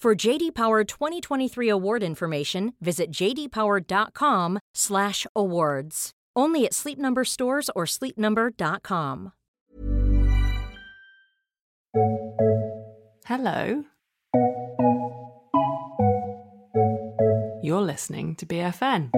For JD Power 2023 award information, visit jdpower.com/awards. Only at Sleep Number stores or sleepnumber.com. Hello. You're listening to BFN.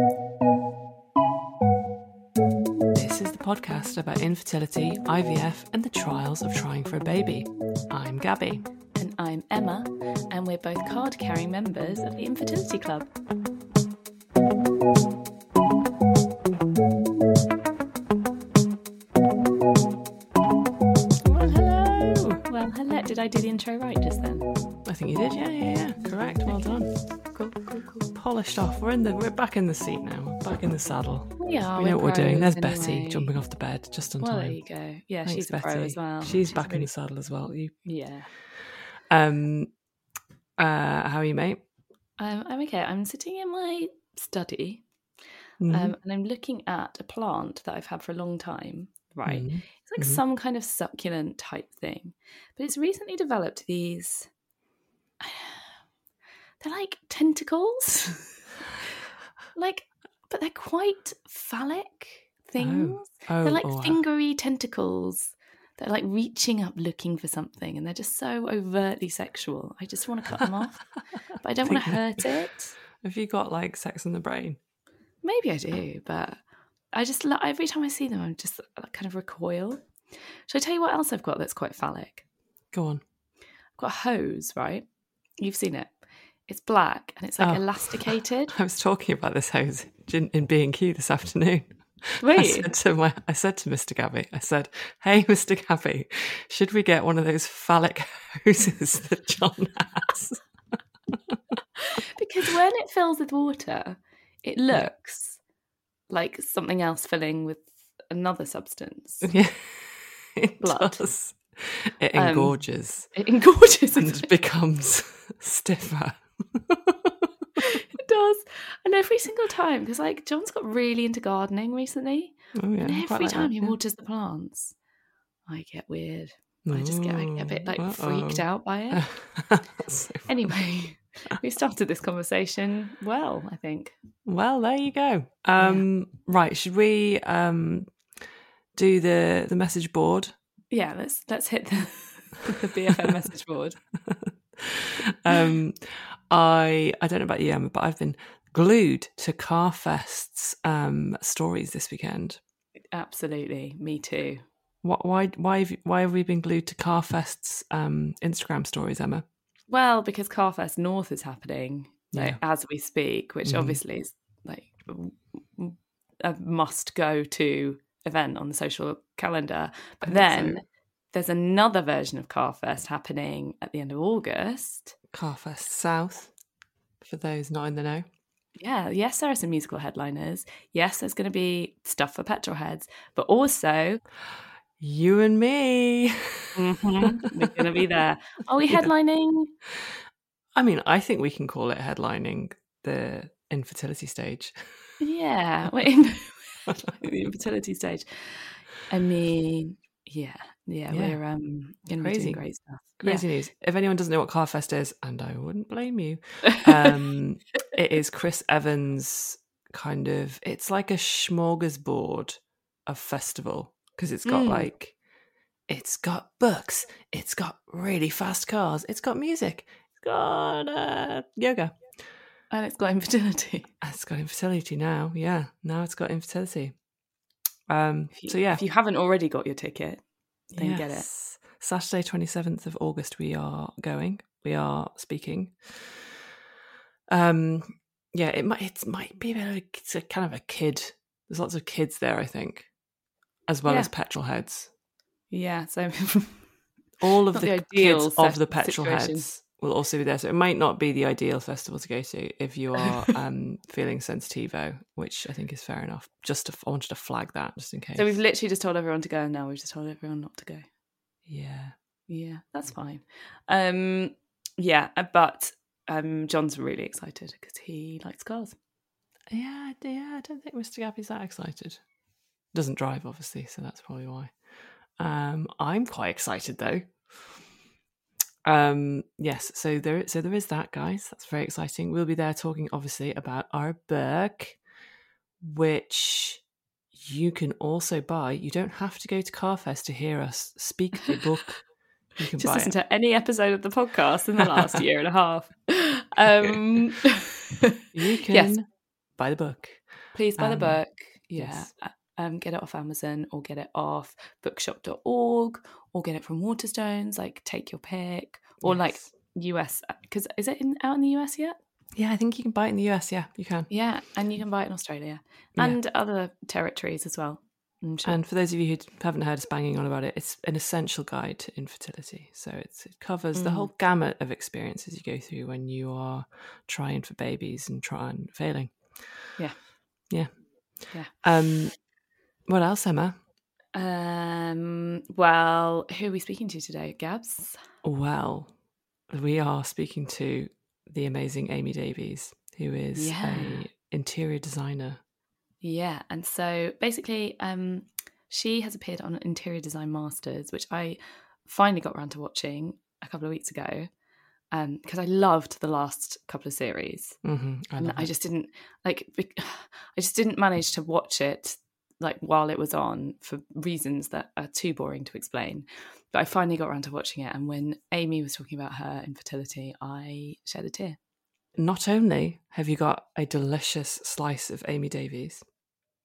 This is the podcast about infertility, IVF, and the trials of trying for a baby. I'm Gabby. And I'm Emma, and we're both card carrying members of the Infertility Club. Well, hello. Well, hello. Did I do the intro right just then? I think you did. Yeah, yeah, yeah. Correct. Well done. Cool, cool, cool. Polished off. We're in the. We're back in the seat now. Back in the saddle. We are. we know what we're doing. There's Betty jumping off the bed just on Well, there time. you go. Yeah, Thanks, she's a Betty. pro as well. She's, back in the saddle as well. You. Yeah. Um. Uh. How are you, mate? Um, I'm okay. I'm sitting in my study Mhm. um, and I'm looking at a plant that I've had for a long time. Right. Mhm. It's like Mhm. some kind of succulent type thing. But it's recently developed these. They're like tentacles. like, but they're quite phallic things. Oh, they're like oh, fingery tentacles. They're like reaching up looking for something and they're just so overtly sexual. I just want to cut them off. But I don't want to hurt it. Have you got like sex in the brain? Maybe I do, but I just every time I see them, I'm just uh, kind of recoil. Should I tell you what else I've got that's quite phallic? Go on. I've got a hose, right? You've seen it. It's black and it's like Oh. elasticated. I was talking about this hose in, in B and Q this afternoon. Were I said to my, I said to Mr. Gabby, I said, "Hey, Mr. Gabby, should we get one of those phallic hoses that John has?" because when it fills with water, it looks like something else filling with another substance. yeah, it Blood. does. It Um, engorges It engorges and it becomes stiffer. Does. And every single time, because like John's got really into gardening recently, Oh yeah, and every like time that, he yeah. waters the plants, I get weird. I just get like, a bit like freaked uh-oh. out by it. So anyway, we started this conversation well, I think. Well, there you go. Um, Right, should we um, do the the message board? Yeah, let's let's hit the, the BFN message board. um, I I don't know about you, Emma, but I've been glued to Carfest's um, stories this weekend. Absolutely, me too. What, why why have, you- why have we been glued to Carfest's um, Instagram stories, Emma? Well, because Carfest North is happening like, Yeah. as we speak, which Mhm. obviously is like a must go to event on the social calendar. But then so. There's another version of Carfest happening at the end of August. Carfest South, for those not in the know. Yeah, yes, there are some musical headliners. Yes, there's going to be stuff for petrol heads, but also You and me. mhm, we're going to be there. Are we Yeah. headlining? I mean, I think we can call it headlining the infertility stage. Yeah, we're in the infertility stage. I mean, yeah, yeah, Yeah. we're um going to be doing great stuff. Crazy news. If anyone doesn't know what Carfest is, and I wouldn't blame you, um, it is Chris Evans' kind of. It's like a smorgasbord of festival because it's got Mm. like, it's got books, it's got really fast cars, it's got music, it's got uh, yoga. And it's got infertility. It's got infertility now. Yeah, now it's got infertility. Um. You, so yeah, if you haven't already got your ticket, then get it. Yes. Saturday, 27th of August, we are going. We are speaking. Um, yeah, it might it might be a bit of a, it's a kind of a kid. There's lots of kids there, I think, as well Yeah. as petrol heads. Yeah, so All of the, the kids of the petrol situation. heads will also be there. So it might not be the ideal festival to go to if you are um, feeling sensitivo, which I think is fair enough. Just to, I wanted to flag that just in case. so we've literally just told everyone to go, and now we've just told everyone not to go. yeah. Yeah, that's fine. Um, yeah, uh, but um, John's really excited because he likes cars. Yeah, yeah, I don't think Mr. Gabby's that excited. Doesn't drive, obviously, so that's probably why. Um, I'm quite excited though. Um, yes, so there, so there is that, guys. That's very exciting. We'll be there talking, obviously, about our book, which you can also buy. You don't have to go to Carfest to hear us speak the book. You can Just listen it. to any episode of the podcast in the last year and a half. Um, You can Yes. buy the book. please buy the Um, book. Yeah. yes. uh, Um, get it off Amazon or get it off bookshop.org or get it from Waterstones. Like, take your pick. Or like US, because is it in, out in the US yet? yeah, I think you can buy it in the US. Yeah, you can. Yeah. And you can buy it in Australia Yeah. and other territories as well. Sure. And for those of you who haven't heard us banging on about it, it's an essential guide to infertility. So it's, it covers the Mm. whole gamut of experiences you go through when you are trying for babies and trying failing. Yeah. Yeah. Yeah. Um, what else, Emma? Um, well, who are we speaking to today, Gabs? Well, we are speaking to the amazing Amy Davies, who is Yeah. a interior designer. Yeah, and so basically, um, she has appeared on Interior Design Masters, which I finally got around to watching a couple of weeks ago because I loved the last couple of series, hmm I and I just didn't like. I just didn't manage to watch it like while it was on for reasons that are too boring to explain. But I finally got around to watching it, and when Amy was talking about her infertility, I shed a tear. Not only have you got a delicious slice of Amy Davies,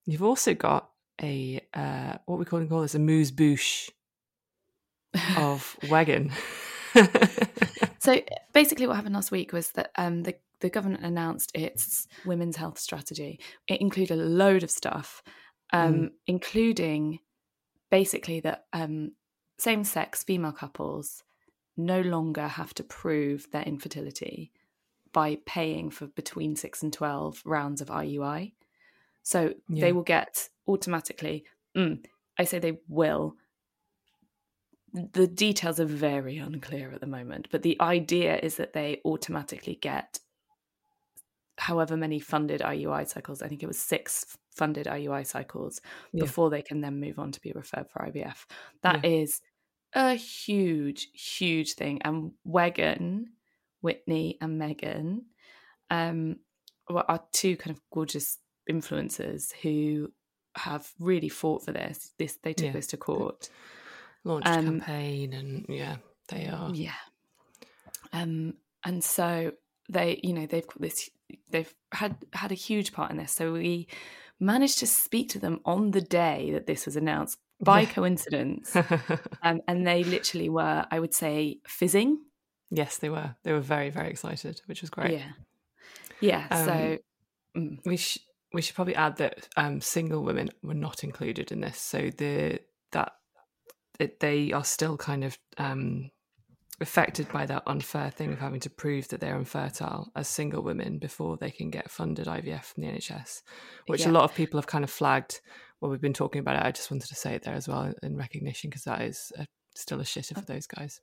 you've also got a uh, what we call call this amuse bouche of Wegan. So basically, what happened last week was that um, the the government announced its women's health strategy. It included a load of stuff, um, Mm. including basically that um, same sex female couples no longer have to prove their infertility by paying for between six and twelve rounds of IUI. So Yeah. they will get automatically. Mm, I say they will the details are very unclear at the moment, but the idea is that they automatically get however many funded IUI cycles. I think it was six funded IUI cycles Yeah. before they can then move on to be referred for IVF. That is a huge, huge thing. And Wegan, Whitney, and Megan um, are two kind of gorgeous influencers who have really fought for this. This they took Yeah. this to court. Launched Um, a campaign, and yeah, they are. Yeah. Um, and so they, you know, they've got this. They've had had a huge part in this. So we managed to speak to them on the day that this was announced by coincidence, um, and they literally were, I would say, fizzing. yes, they were. They were very, very excited, which was great. Yeah. Yeah. Um, so mm, we sh- we should probably add that um, single women were not included in this. So the that it, they are still kind of um, affected by that unfair thing of having to prove that they're infertile as single women before they can get funded IVF from the NHS, which Yeah. a lot of people have kind of flagged. Well, we've been talking about it. I just wanted to say it there as well in recognition because that is a, still a shitter for those guys.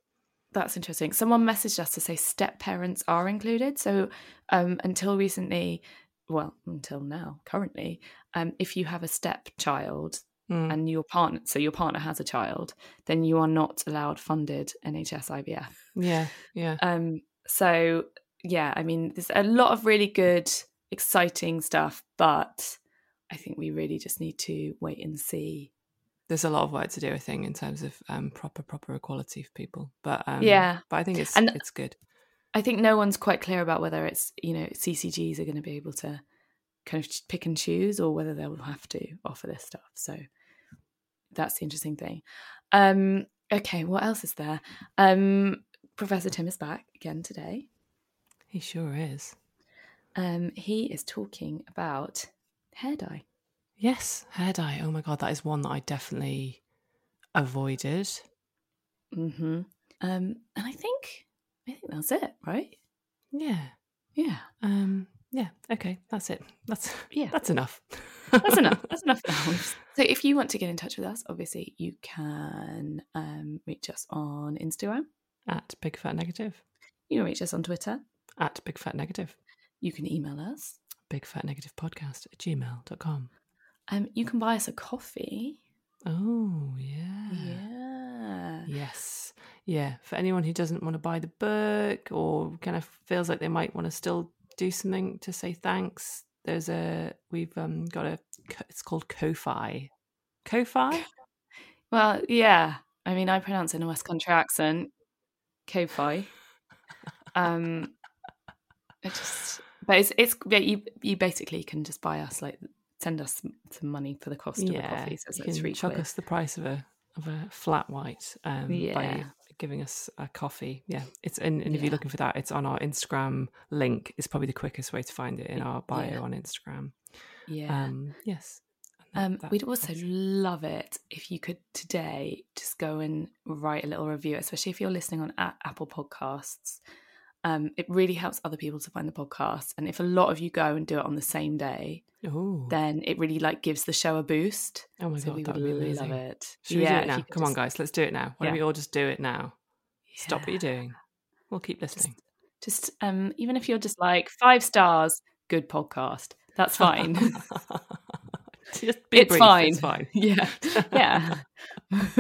That's interesting. Someone messaged us to say step parents are included. So um, until recently, well, until now, currently, um, if you have a stepchild Mm. and your partner, so your partner has a child, then you are not allowed funded NHS IVF. Yeah, yeah. Um, so yeah, I mean, there's a lot of really good, exciting stuff, but I think we really just need to wait and see. There's a lot of work to do, I think, in terms of um, proper proper equality for people. But um, Yeah. but I think it's And- it's good. I think no one's quite clear about whether it's you know CCGs are going to be able to kind of pick and choose or whether they'll have to offer this stuff. So that's the interesting thing. Um, okay, what else is there? Um, Professor Tim is back again today. He sure is. Um, he is talking about hair dye. Yes, hair dye. Oh my god, that is one that I definitely avoided. Mm-hmm. Um, and I think I think that's it, right? Yeah. Yeah. Um. Yeah. Okay. That's it. That's Yeah. That's enough. That's enough. That's enough. So if you want to get in touch with us, obviously you can um, reach us on Instagram. At Big Fat Negative. You can reach us on Twitter. At Big Fat Negative. You can email us. Big Fat Negative Podcast at gmail.com. Um, you can buy us a coffee. Oh yeah. Yeah. Yes. Yeah. For anyone who doesn't want to buy the book or kind of feels like they might want to still do something to say thanks, there's a we've um got a it's called Ko-fi. Ko-fi? Well, yeah. I mean, I pronounce it in a West Country accent. Ko-fi. Um, it just, but it's it's yeah, you you basically can just buy us like send us some, money for the cost of a coffee. So you like can chuck quid. us the price of a of a flat white um, by Yeah. giving us a coffee. Yeah, it's and, and if Yeah. you're looking for that, it's on our Instagram link. It's probably the quickest way to find it in our bio Yeah. on Instagram. Yeah. Um, yes. Um, that- we'd also love it if you could today just go and write a little review, especially if you're listening on a- Apple Podcasts. Um, it really helps other people to find the podcast, and if a lot of you go and do it on the same day, Oh, then it really like gives the show a boost. oh my so god, we would would be love it. Should we do it now? Come on, guys, let's do it now. Why don't we all just do it now? Stop what you're doing. We'll keep listening. Just um, even if you're just like five stars, good podcast. That's fine. just be it's brief, fine. It's fine. yeah, yeah.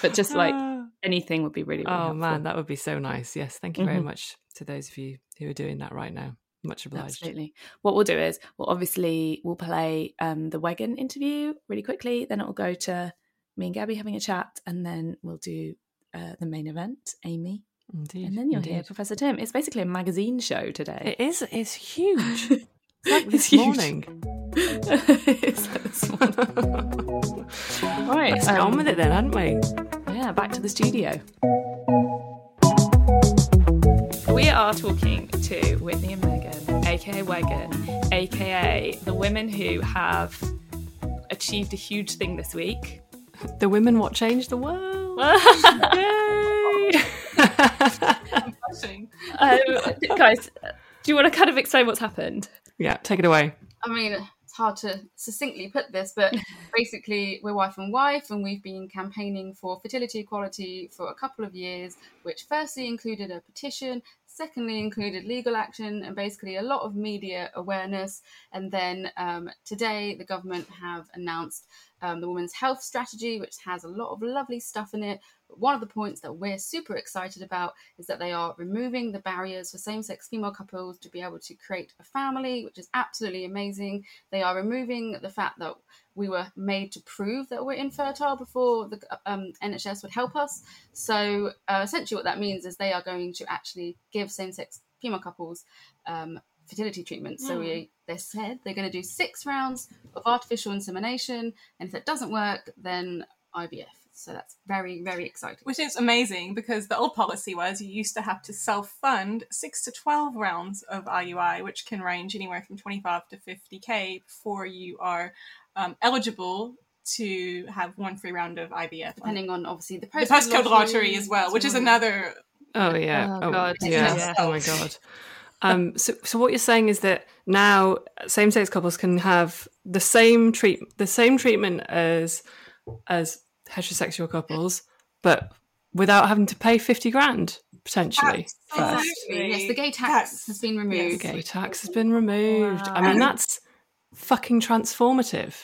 but just like Ah. Anything would be really. really oh helpful. man, that would be so nice. Yes, thank you very Mhm. much to those of you who are doing that right now. Much obliged. Absolutely. What we'll do is, we'll obviously we'll play um, the Wegan interview really quickly. Then it will go to me and Gabby having a chat, and then we'll do uh, the main event, Amy, Indeed. and then you'll hear. Professor Tim. It's basically a magazine show today. It is. It's huge. It's like It's this huge. morning. It's like this morning. right, Let's get um, on with it then, hadn't we? Yeah, back to the studio. We are talking to Whitney and Megan, aka Wegan, aka the women who have achieved a huge thing this week. The women what changed the world. Yay! um, guys, do you want to kind of explain what's happened? yeah, take it away. I mean, it's hard to succinctly put this, but basically, we're wife and wife, and we've been campaigning for fertility equality for a couple of years, which firstly included a petition, secondly included legal action, and basically a lot of media awareness. And then um, today, the government have announced um, the Women's Health Strategy, which has a lot of lovely stuff in it. But one of the points that we're super excited about is that they are removing the barriers for same sex female couples to be able to create a family, which is absolutely amazing. They are removing the fact that we were made to prove that we're infertile before the um, NHS would help us. So uh, essentially, what that means is they are going to actually give same sex female couples um, fertility treatment. So we, they said they're going to do six rounds of artificial insemination, and if that doesn't work, then IVF. So that's very, very exciting. Which is amazing because the old policy was you used to have to self fund six to 12 rounds of IUI, which can range anywhere from 25 to 50K before you are um, eligible to have one free round of IVF. Depending on obviously the the postcode, postcode lottery as well, which is another. Oh yeah. Oh, God, Yeah. yes. Oh my god. Um, so, so what you're saying is that now same-sex couples can have the same treat, the same treatment as as heterosexual couples, but without having to pay fifty grand potentially first. Exactly. Yes, the gay tax That's- has been removed. The gay tax has been removed. I mean, that's fucking transformative.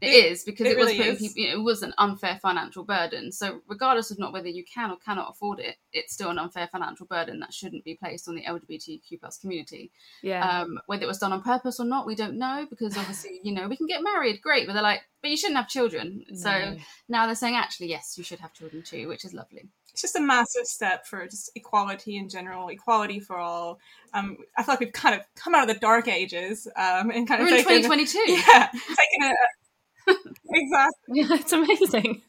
It is because it it, was really putting people. It was an unfair financial burden. So regardless of not whether you can or cannot afford it, it's still an unfair financial burden that shouldn't be placed on the LGBTQ plus community. Yeah. Um, whether it was done on purpose or not, we don't know because obviously, you know, we can get married, great, but they're like, but you shouldn't have children. So No. now they're saying, actually, yes, you should have children too, which is lovely. it's just a massive step for just equality in general, equality for all. Um, I feel like we've kind of come out of the dark ages um, and kind of We're in taken, 2022. yeah, taken a, exactly. Yeah, it's amazing.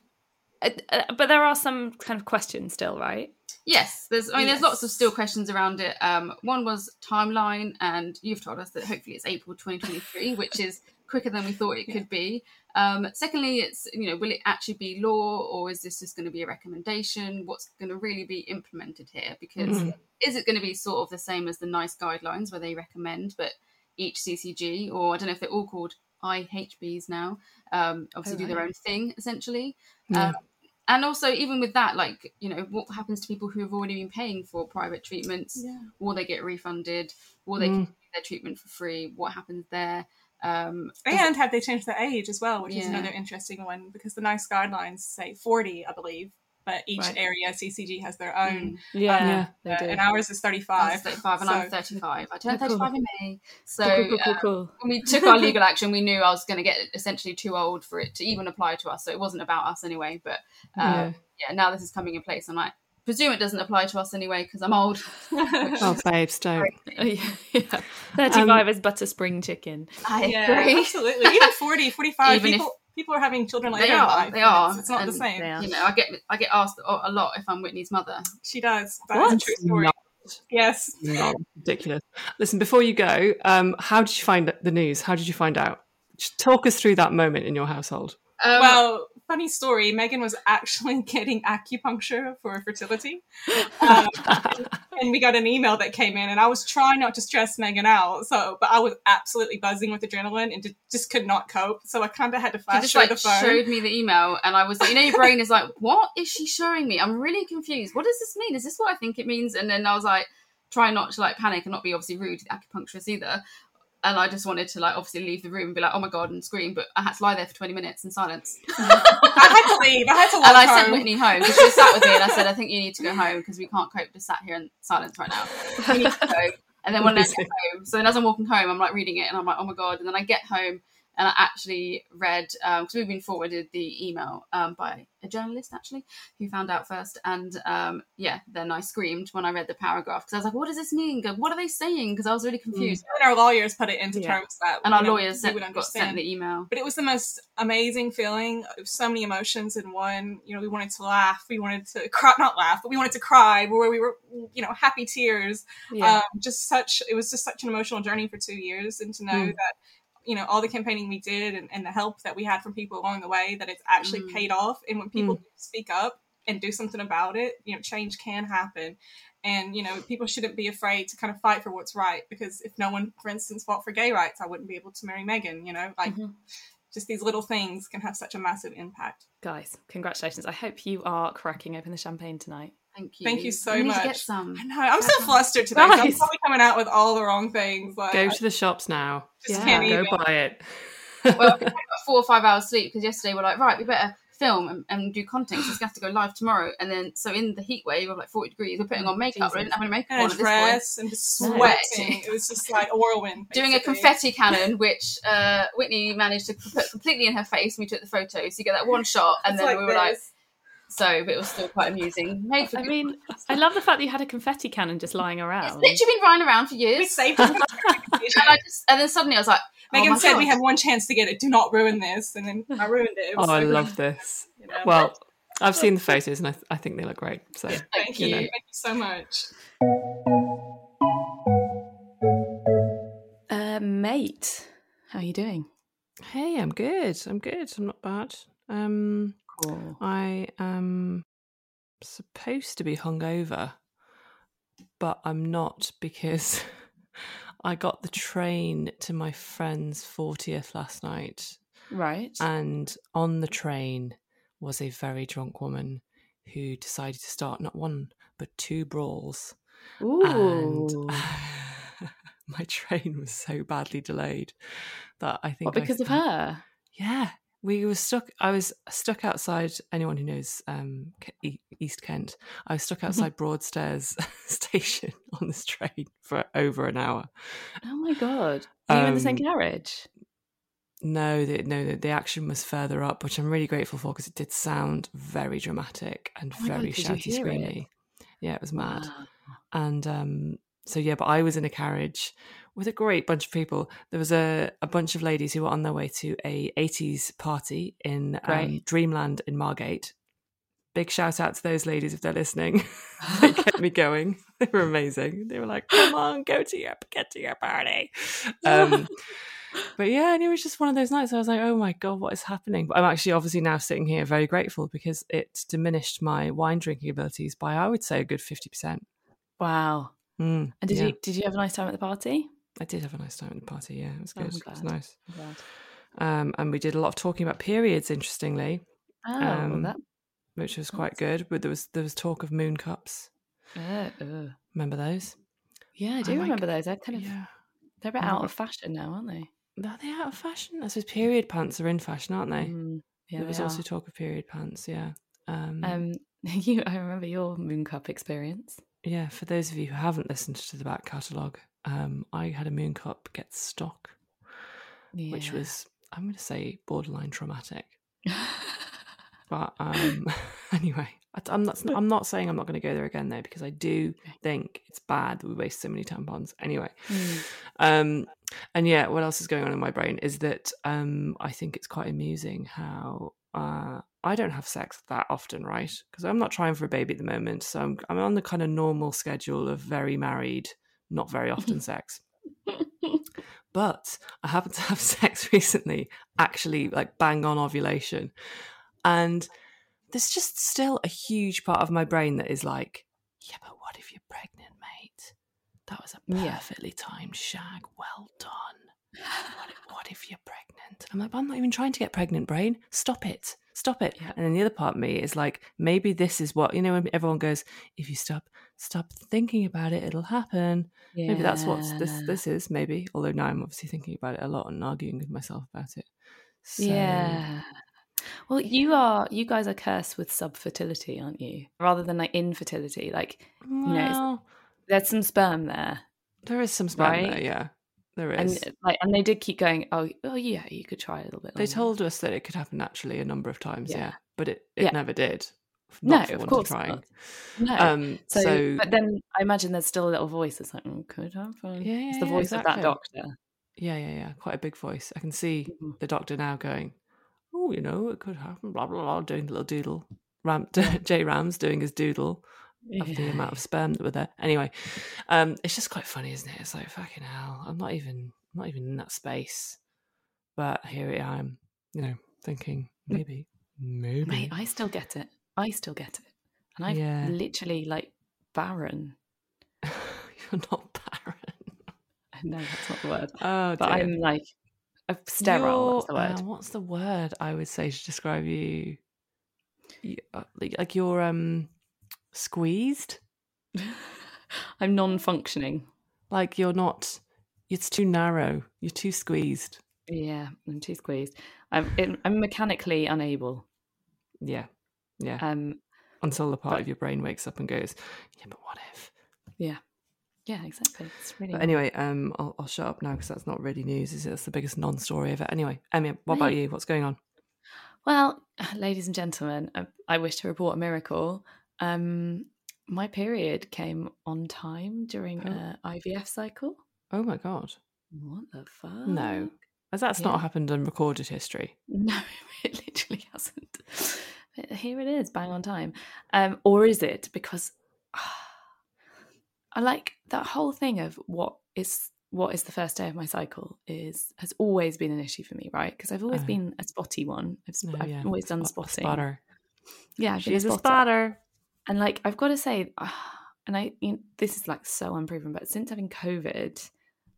Uh, uh, but there are some kind of questions still, right? Yes, there's. I mean, there's lots of still questions around it. Um, one was timeline, and you've told us that hopefully it's April 2023, which is quicker than we thought it could be. Um, secondly, it's you know, will it actually be law, or is this just going to be a recommendation? What's going to really be implemented here? Because Mhm. is it going to be sort of the same as the NICE guidelines, where they recommend, but each CCG, or I don't know if they're all called IHBs now, um, obviously Oh, do their own thing essentially. Yeah. Um, and also even with that like you know what happens to people who have already been paying for private treatments Yeah. will they get refunded will they Mm. their treatment for free what happens there um And have they changed the age as well, which is another interesting one because the NICE guidelines say 40, I believe, but each Right. area CCG has their own, Yeah, Yeah. they uh, do. and ours is 35. 35 and I'm 35 I turned Oh, cool. 35 in May so cool, cool, cool, uh, cool. when we took our legal action we knew I was going to get essentially too old for it to even apply to us so it wasn't about us anyway but uh, Yeah. yeah now this is coming in place I'm like presume it doesn't apply to us anyway because I'm old Oh, babes, don't. Yeah, yeah. 35 is but a spring chicken. I yeah, agree absolutely. Even 40, 45, Even if- people, people are having children later they in are life. they are It's, it's not the same. they you know, I get I get asked a a lot if I'm Whitney's mother. She does. That's a true story. No. Yes. No, ridiculous. Listen, before you go, um, how did you find the news? How did you find out? Just talk us through that moment in your household. Um, well, funny story. Megan was actually getting acupuncture for fertility, um, and we got an email that came in, and I was trying not to stress Megan out. So, but I was absolutely buzzing with adrenaline and just could not cope. So I kind of had to flash just show like the phone. showed me the email, and I was like, you know, your brain is like, what is she showing me? I'm really confused. What does this mean? Is this what I think it means? And then I was like, try not to like panic and not be obviously rude to the acupuncturist either. And I just wanted to like obviously leave the room and be like, oh my god, and scream, but I had to lie there for 20 minutes in silence. I had to leave. I had to and I home. sent Whitney home because she sat with me, and I said, I think you need to go home because we can't cope just sat here in silence right now. You need to go. And then when I get home, so then as I'm walking home, I'm like reading it, and I'm like, oh my god. And then I get home, and I actually read because we've been forwarded the email um, by a journalist actually who found out first, and um, yeah, then I screamed when I read the paragraph because I was like, what does this mean? What are they saying? Because I was really confused. And our lawyers put it into Yeah. terms that And our lawyers we sent, got sent the email. but it was the most amazing feeling of so many emotions in one you know we wanted to laugh we wanted to cry not laugh but we wanted to cry where we were you know happy tears Yeah. um, just such it was just such an emotional journey for two years and to know Mm. that you know all the campaigning we did and, and the help that we had from people along the way that it's actually Mm. paid off and when people speak up and do something about it you know change can happen and you know people shouldn't be afraid to kind of fight for what's right because if no one for instance fought for gay rights i wouldn't be able to marry megan you know like Mhm. just these little things can have such a massive impact Guys, congratulations. I hope you are cracking open the champagne tonight. Thank you. Thank you so we need much. to get some. i know i'm so flustered today so i'm probably coming out with all the wrong things like Go to the shops now. just Yeah. can't Go even buy it. well, I got four or five hours sleep because yesterday we're like, right, we better film and, and do content. So it's going to have to go live tomorrow. And then, so in the heat wave of like 40 degrees, we're putting on makeup. Jesus. I didn't have any makeup and on at this point. dress and just sweating it was just like a whirlwind Doing a confetti cannon, which uh, Whitney managed to put completely in her face. and We took the photo, so you get that one shot, and It's then we were like, this. So, but it was still quite amusing. Made for I mean, I love the fact that you had a confetti cannon just lying around. it's around. literally been lying around for we years. saved it. And I just, and then suddenly I was like, oh Megan my said God. we have one chance to get it. Do not ruin this, and then I ruined it. It was Oh, I so love this. you know. Well, I've seen the photos and I, th- I think they look great. So thank you you, know. thank you so much. Uh, mate, how are you doing? hey, I'm good. I'm good. I'm not bad. Um, I am supposed to be hungover, but I'm not because I got the train to my friend's 40th last night. Right. And on the train was a very drunk woman who decided to start not one, but two brawls. Ooh. And my train was so badly delayed that I think What, I because of her? Yeah, we were stuck. I was stuck outside. Anyone who knows um, East Kent, I was stuck outside Broadstairs station on this train for over an hour. Oh my god! Are you in the same Um, carriage? No, the, no, the, the action was further up, which I'm really grateful for because it did sound very dramatic and Oh my God, very shouty, hear it? screamy. Yeah, it was mad. Wow. And um, so yeah, but I was in a carriage with a great bunch of people. There was a, a bunch of ladies who were on their way to a 80s party in um, Dreamland in Margate. Big shout out to those ladies if they're listening. they kept me going. They were amazing. They were like, "Come on, go to your get to your party." Um, but yeah, and it was just one of those nights. I was like, "Oh my god, what is happening?" But I'm actually obviously now sitting here very grateful because it diminished my wine drinking abilities by I would say a good fifty percent. Wow. Mm, And did yeah. you did you have a nice time at the party? I did have a nice time at the party. Yeah, it was Oh, good. it was nice. Um, and we did a lot of talking about periods, interestingly, Oh, well, Um, that. which was quite good. But there was there was talk of moon cups. Uh, uh. Remember those? Yeah, I I do like- remember those. They're kind of Yeah. they're a bit out of fashion now, aren't they? Are they out of fashion? I suppose period pants are in fashion, aren't they? Mm, yeah, there was are. also talk of period pants. Yeah. Um, Um, you, I remember your moon cup experience. yeah. For those of you who haven't listened to the back catalogue, um, I had a moon cup get stock, which was I'm going to say borderline traumatic. But um, anyway, I- I'm not. I'm not saying I'm not going to go there again though, because I do think it's bad that we waste so many tampons. Anyway, Mm. um, and yeah, what else is going on in my brain is that um, I think it's quite amusing how uh, I don't have sex that often, right? Because I'm not trying for a baby at the moment, so I'm I'm on the kind of normal schedule of very married, not very often sex. But I happened to have sex recently, actually, like bang on ovulation. And there's just still a huge part of my brain that is like, yeah, but what if you're pregnant, mate? That was a Yeah. perfectly timed shag. Well done. What if, what if you're pregnant? I'm like, I'm not even trying to get pregnant, brain. Stop it. Stop it. Yeah. And then the other part of me is like, maybe this is what, you know, when everyone goes, if you stop, stop thinking about it, it'll happen. Maybe that's what this this is. Maybe, although now I'm obviously thinking about it a lot and arguing with myself about it. So, Yeah. Well, you are. You guys are cursed with subfertility, aren't you? Rather than like infertility. Like you know, there's some sperm there, there is some sperm there. Yeah, there and like, and they did keep going. Oh, oh yeah, you could try a little bit. they told us that it could happen naturally a number of times. Yeah, Yeah. but it, it Yeah. never did. No, Not for of course trying. not. No. Um, so, so, but then I imagine there's still a little voice that's like, mm, could happen. Yeah, it's yeah, the yeah, voice of that doctor. yeah, yeah, yeah, quite a big voice. I can see Mhm. the doctor now going, "Oh, you know, it could happen." Blah blah blah, doing the little doodle. Ram, J Rams doing his doodle. Of the amount of sperm that were there. Anyway, um, it's just quite funny, isn't it? It's like fucking hell. I'm not even I'm not even in that space, but here I am, you know, thinking maybe, maybe. Mate, I still get it. I still get it, and I've Yeah. literally like barren. You're not barren. No, that's not the word. Oh, But dear. I'm like a sterile. That's the word. uh, what's the word I would say to describe you? you uh, like, like you're um squeezed. I'm non-functioning. Like you're not. It's too narrow. You're too squeezed. Yeah, I'm too squeezed. I'm it, I'm mechanically unable. Yeah, yeah. Um, Until the part but- of your brain wakes up and goes, "Yeah, but what if?" yeah, yeah, exactly. It's really But anyway, um, I'll, I'll shut up now because that's not really news. Is it? That's the biggest non-story ever. Anyway, Emmy, what about you? What's going on? Well, ladies and gentlemen, I, I wish to report a miracle. Um, my period came on time during Oh. a IVF cycle. Oh my god! What the fuck? No, as that's Yeah. not happened in recorded history. No, it literally hasn't. But here it is, bang on time. Um, or is it? Because I like that whole thing of what is what is the first day of my cycle is has always been an issue for me, right? Because I've always Oh. been a spotty one. I've, sp- No, I've always done spot- spotting. Spotter. Yeah, I've She's a spotter. spotter. And like, I've got to say, and I, you know, this is like so unproven, but since having COVID,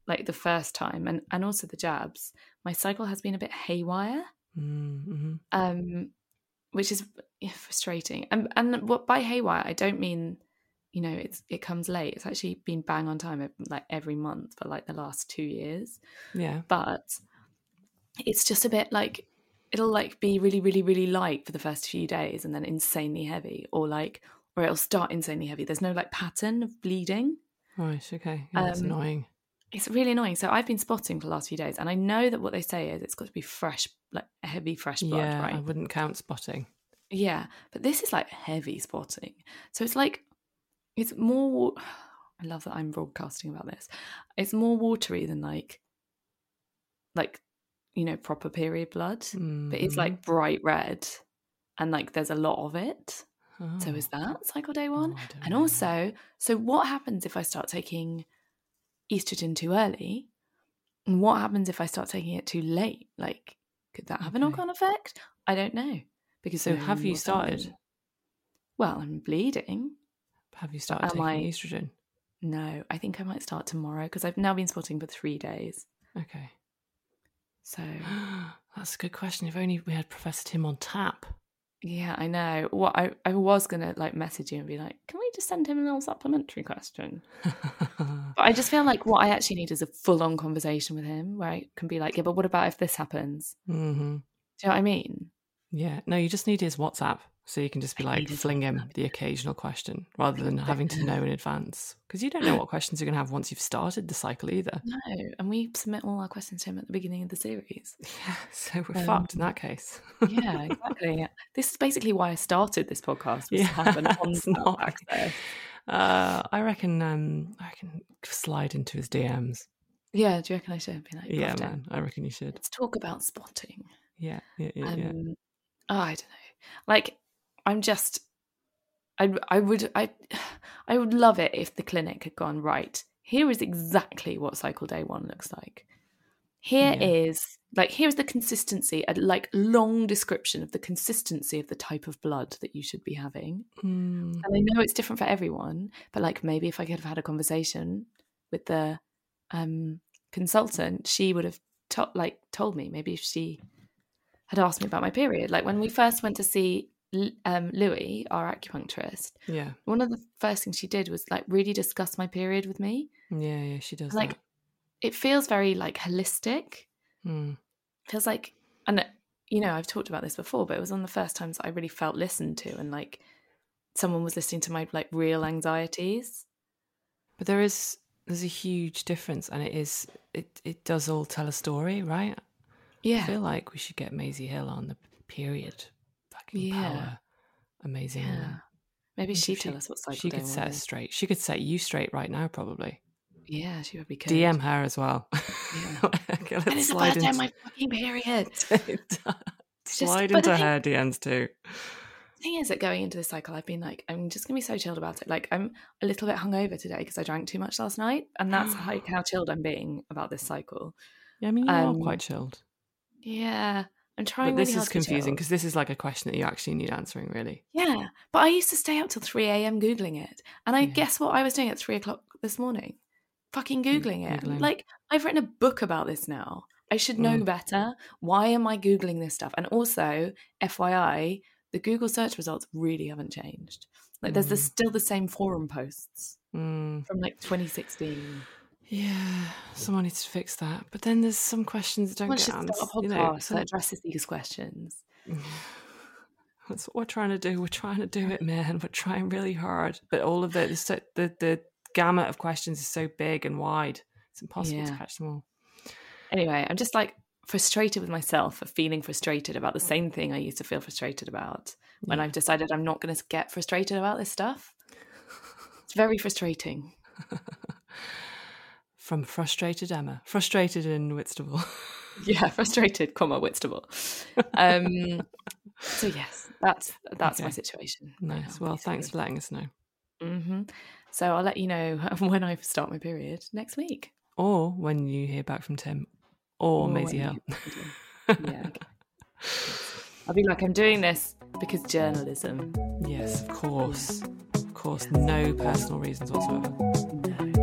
like the first time, and and also the jabs, my cycle has been a bit haywire, Mm-hmm. um, which is yeah, frustrating. And and what by haywire, I don't mean, you know, it's it comes late. It's actually been bang on time, like every month for like the last two years. Yeah. But it's just a bit like it'll like be really, really, really light for the first few days and then insanely heavy, or like, or it'll start insanely heavy. There's no like pattern of bleeding. Right. Okay. Yeah, that's Um, annoying. It's really annoying. So I've been spotting for the last few days, and I know that what they say is it's got to be fresh, like heavy, fresh blood, yeah, right? I wouldn't count spotting. Yeah, but this is like heavy spotting. So it's like it's more. I love that I'm broadcasting about this. It's more watery than like, like, you know, proper period blood. But it's Mhm. like bright red, and like there's a lot of it. So Oh. is that cycle day Oh, one? I and know. also, so what happens if I start taking estrogen too early? And what happens if I start taking it too late? Like, could that have Okay. knock on effect? I don't know. Because So have you started? Well, I'm bleeding. Have you started Am taking I- estrogen? No, I think I might start tomorrow because I've now been spotting for three days. Okay. So That's a good question. If only we had Professor Tim on tap. yeah, I know. What I, I was gonna like message you and be like, can we just send him a little supplementary question? But I just feel like what I actually need is a full on conversation with him where I can be like, yeah, but what about if this happens? hmm Do you know what I mean? Yeah. No, you just need his WhatsApp. So you can just be I like, fling him the occasional question rather than having to know in advance. Because you don't know what questions you're going to have once you've started the cycle either. No, and we submit all our questions to him at the beginning of the series. Yeah. So we're Um, fucked in that case. Yeah, exactly. this is basically why I started this podcast. Was Yeah, to have an it's not- access. Uh, I reckon. Um, I reckon slide into his DMs. Yeah, do you reckon I should be like, yeah, man. I reckon you should. Let's talk about spotting. Yeah, yeah, yeah, Um, yeah. oh, I don't know. Like, I'm just, I, I would, I, I would love it if the clinic had gone right. Here is exactly what cycle day one looks like. Here is Yeah. like here's the consistency, a like long description of the consistency of the type of blood that you should be having. Mm, And I know it's different for everyone, but like maybe if I could have had a conversation with the um, consultant, she would have to- like told me. Maybe if she had asked me about my period, like when we first went to see um, Louis, our acupuncturist, yeah, one of the first things she did was like really discuss my period with me. yeah, yeah. She does Like that. it feels very like holistic. Mm, feels like and you know i've talked about this before but it was one of the first times i really felt listened to and like someone was listening to my like real anxieties but there is there's a huge difference, and it is it it does all tell a story, right? Yeah, I feel like we should get Maisie Hill on the period. Fucking Yeah. power, amazing. yeah maybe she'd tell us what cycle She could set us straight. She could set you straight right now, probably. yeah she would be good DM her as well. Yeah. okay, and it's the slide first into, my fucking period slide but the into thing- DMs too. thing is that going into this cycle i've been like i'm just gonna be so chilled about it like i'm a little bit hungover today because i drank too much last night and that's like how chilled i'm being about this cycle Yeah, I mean, you are Um, quite chilled. yeah i'm trying But this really is confusing because this is like a question that you actually need answering, really. Yeah, but I used to stay up till 3 a.m. Googling it. And I Yeah. guess what I was doing at 3 o'clock this morning? Fucking Googling it. Googling. Like, I've written a book about this now. I should know Mm. better. Why am I Googling this stuff? And also, FYI, the Google search results really haven't changed. Like, there's the, Mm. still the same forum posts Mm, from like 2016. Yeah, someone needs to fix that. But then there's some questions that don't get answered. start a podcast You know, that some- addresses these questions. That's what we're trying to do. We're trying to do it, man. We're trying really hard. But all of the the the, the gamut of questions is so big and wide. It's impossible to catch them all. Anyway, I'm just like frustrated with myself for feeling frustrated about the mm. same thing I used to feel frustrated about when Yeah. I've decided I'm not going to get frustrated about this stuff. It's very frustrating. From frustrated Emma, frustrated in Whitstable. Yeah, frustrated, comma Whitstable. Um, so yes, that's that's my situation. nice. Well, thanks for letting us know. hmm So I'll let you know when I start my period next week. Or when you hear back from Tim, or, Or Maisie Hill. Yeah, okay. I'll be like, I'm doing this because journalism. yes, of course, of course. No personal reasons whatsoever.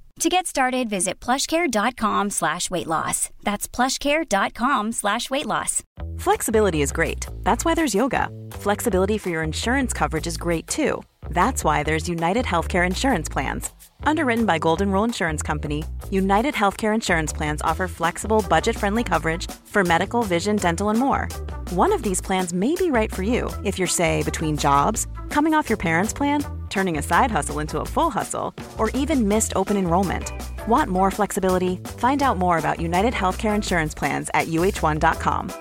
To get started, visit plushcare.com slash weight loss. That's plushcare.com slash weight loss. Flexibility is great. That's why there's yoga. Flexibility for your insurance coverage is great too. That's why there's United Healthcare Insurance Plans. Underwritten by Golden Rule Insurance Company, United Healthcare Insurance Plans offer flexible, budget friendly coverage for medical, vision, dental, and more. One of these plans may be right for you if you're, say, between jobs, coming off your parents' plan, turning a side hustle into a full hustle, or even missed open enrollment. Want more flexibility? Find out more about United Healthcare Insurance Plans at uh1.com.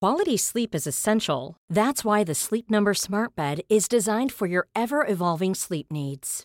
Quality sleep is essential. That's why the Sleep Number Smart Bed is designed for your ever evolving sleep needs.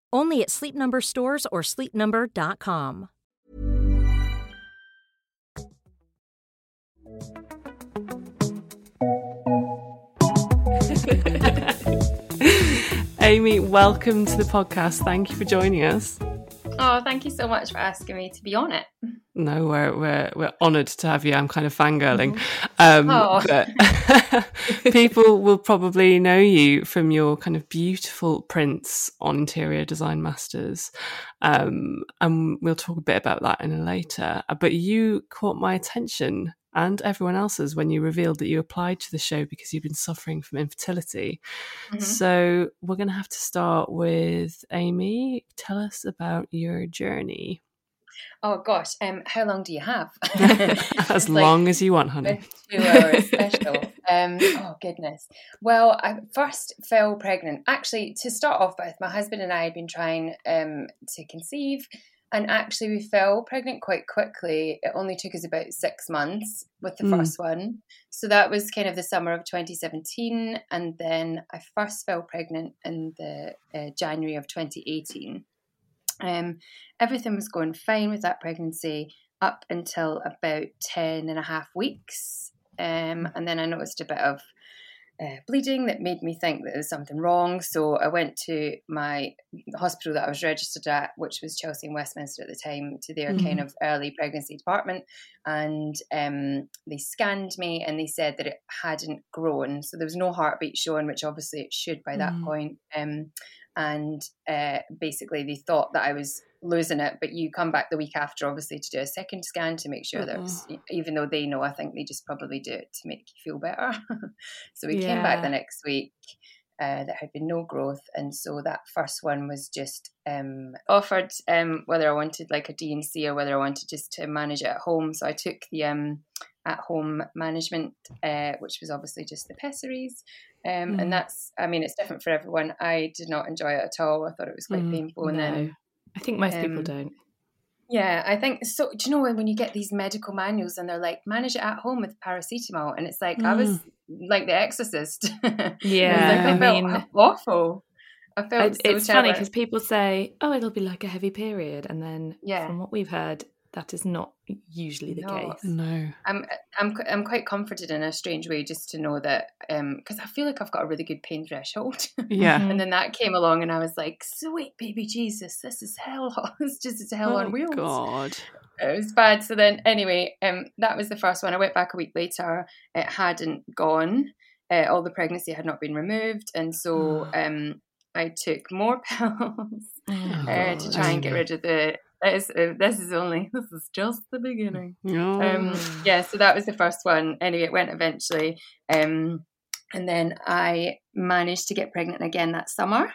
Only at Sleep Number stores or sleepnumber.com. Amy, welcome to the podcast. Thank you for joining us. Oh, thank you so much for asking me to be on it. No, we're we're we're honoured to have you. I'm kind of fangirling. Um, Oh. people will probably know you from your kind of beautiful prints on Interior Design Masters, um, and we'll talk a bit about that in a later. Uh, But you caught my attention and everyone else's when you revealed that you applied to the show because you've been suffering from infertility. Mhm. So we're going to have to start with Amy. Tell us about your journey. Oh gosh, um, how long do you have? as like long as you want, honey. two-hour special. Um, oh goodness. Well, I first fell pregnant. Actually, to start off with, my husband and I had been trying um, to conceive, and actually we fell pregnant quite quickly. It only took us about six months with the Mm. first one. So that was kind of the summer of 2017, and then I first fell pregnant in the uh, January of 2018. Um, everything was going fine with that pregnancy up until about 10 and a half weeks. Um, and then I noticed a bit of uh, bleeding that made me think that there was something wrong. So I went to my hospital that I was registered at, which was Chelsea and Westminster at the time, to their kind of early pregnancy department. And um, they scanned me and they said that it hadn't grown. So there was no heartbeat showing, which obviously it should by that Mm. point. Um, and uh, basically they thought that I was losing it, but you come back the week after, obviously, to do a second scan to make sure that, it was, even though they know, I think they just probably do it to make you feel better. so we came back the next week. Uh, there had been no growth, and so that first one was just um, offered um, whether I wanted like a D&C or whether I wanted just to manage it at home. So I took the um, at home management, uh, which was obviously just the pessaries. Um, Mm. And that's, I mean, it's different for everyone. I did not enjoy it at all. I thought it was quite Mm, painful. And then No. I think most people um, don't. yeah, I think so. Do you know when, when you get these medical manuals and they're like, manage it at home with paracetamol? And it's like, I was like the exorcist. Yeah, like, I, I felt mean- awful. I felt It- so it's funny because people say, "Oh, it'll be like a heavy period," and then Yeah. from what we've heard, that is not usually the No. case. No. I'm I'm I'm quite comforted in a strange way just to know that because I feel like I've got a really good pain threshold. Yeah. Mhm. and then that came along, and I was like, "Sweet baby Jesus, this is hell! it's just it's hell oh, on wheels." God. It was bad. So then, anyway, um, that was the first one. I went back a week later. It hadn't gone. Uh, all the pregnancy had not been removed, and so um, I took more pills Oh, uh, to try and get rid of the. This, uh, this is only this is just the beginning. Oh. Um, yeah, so that was the first one. Anyway, it went eventually. Um, and then I managed to get pregnant again that summer.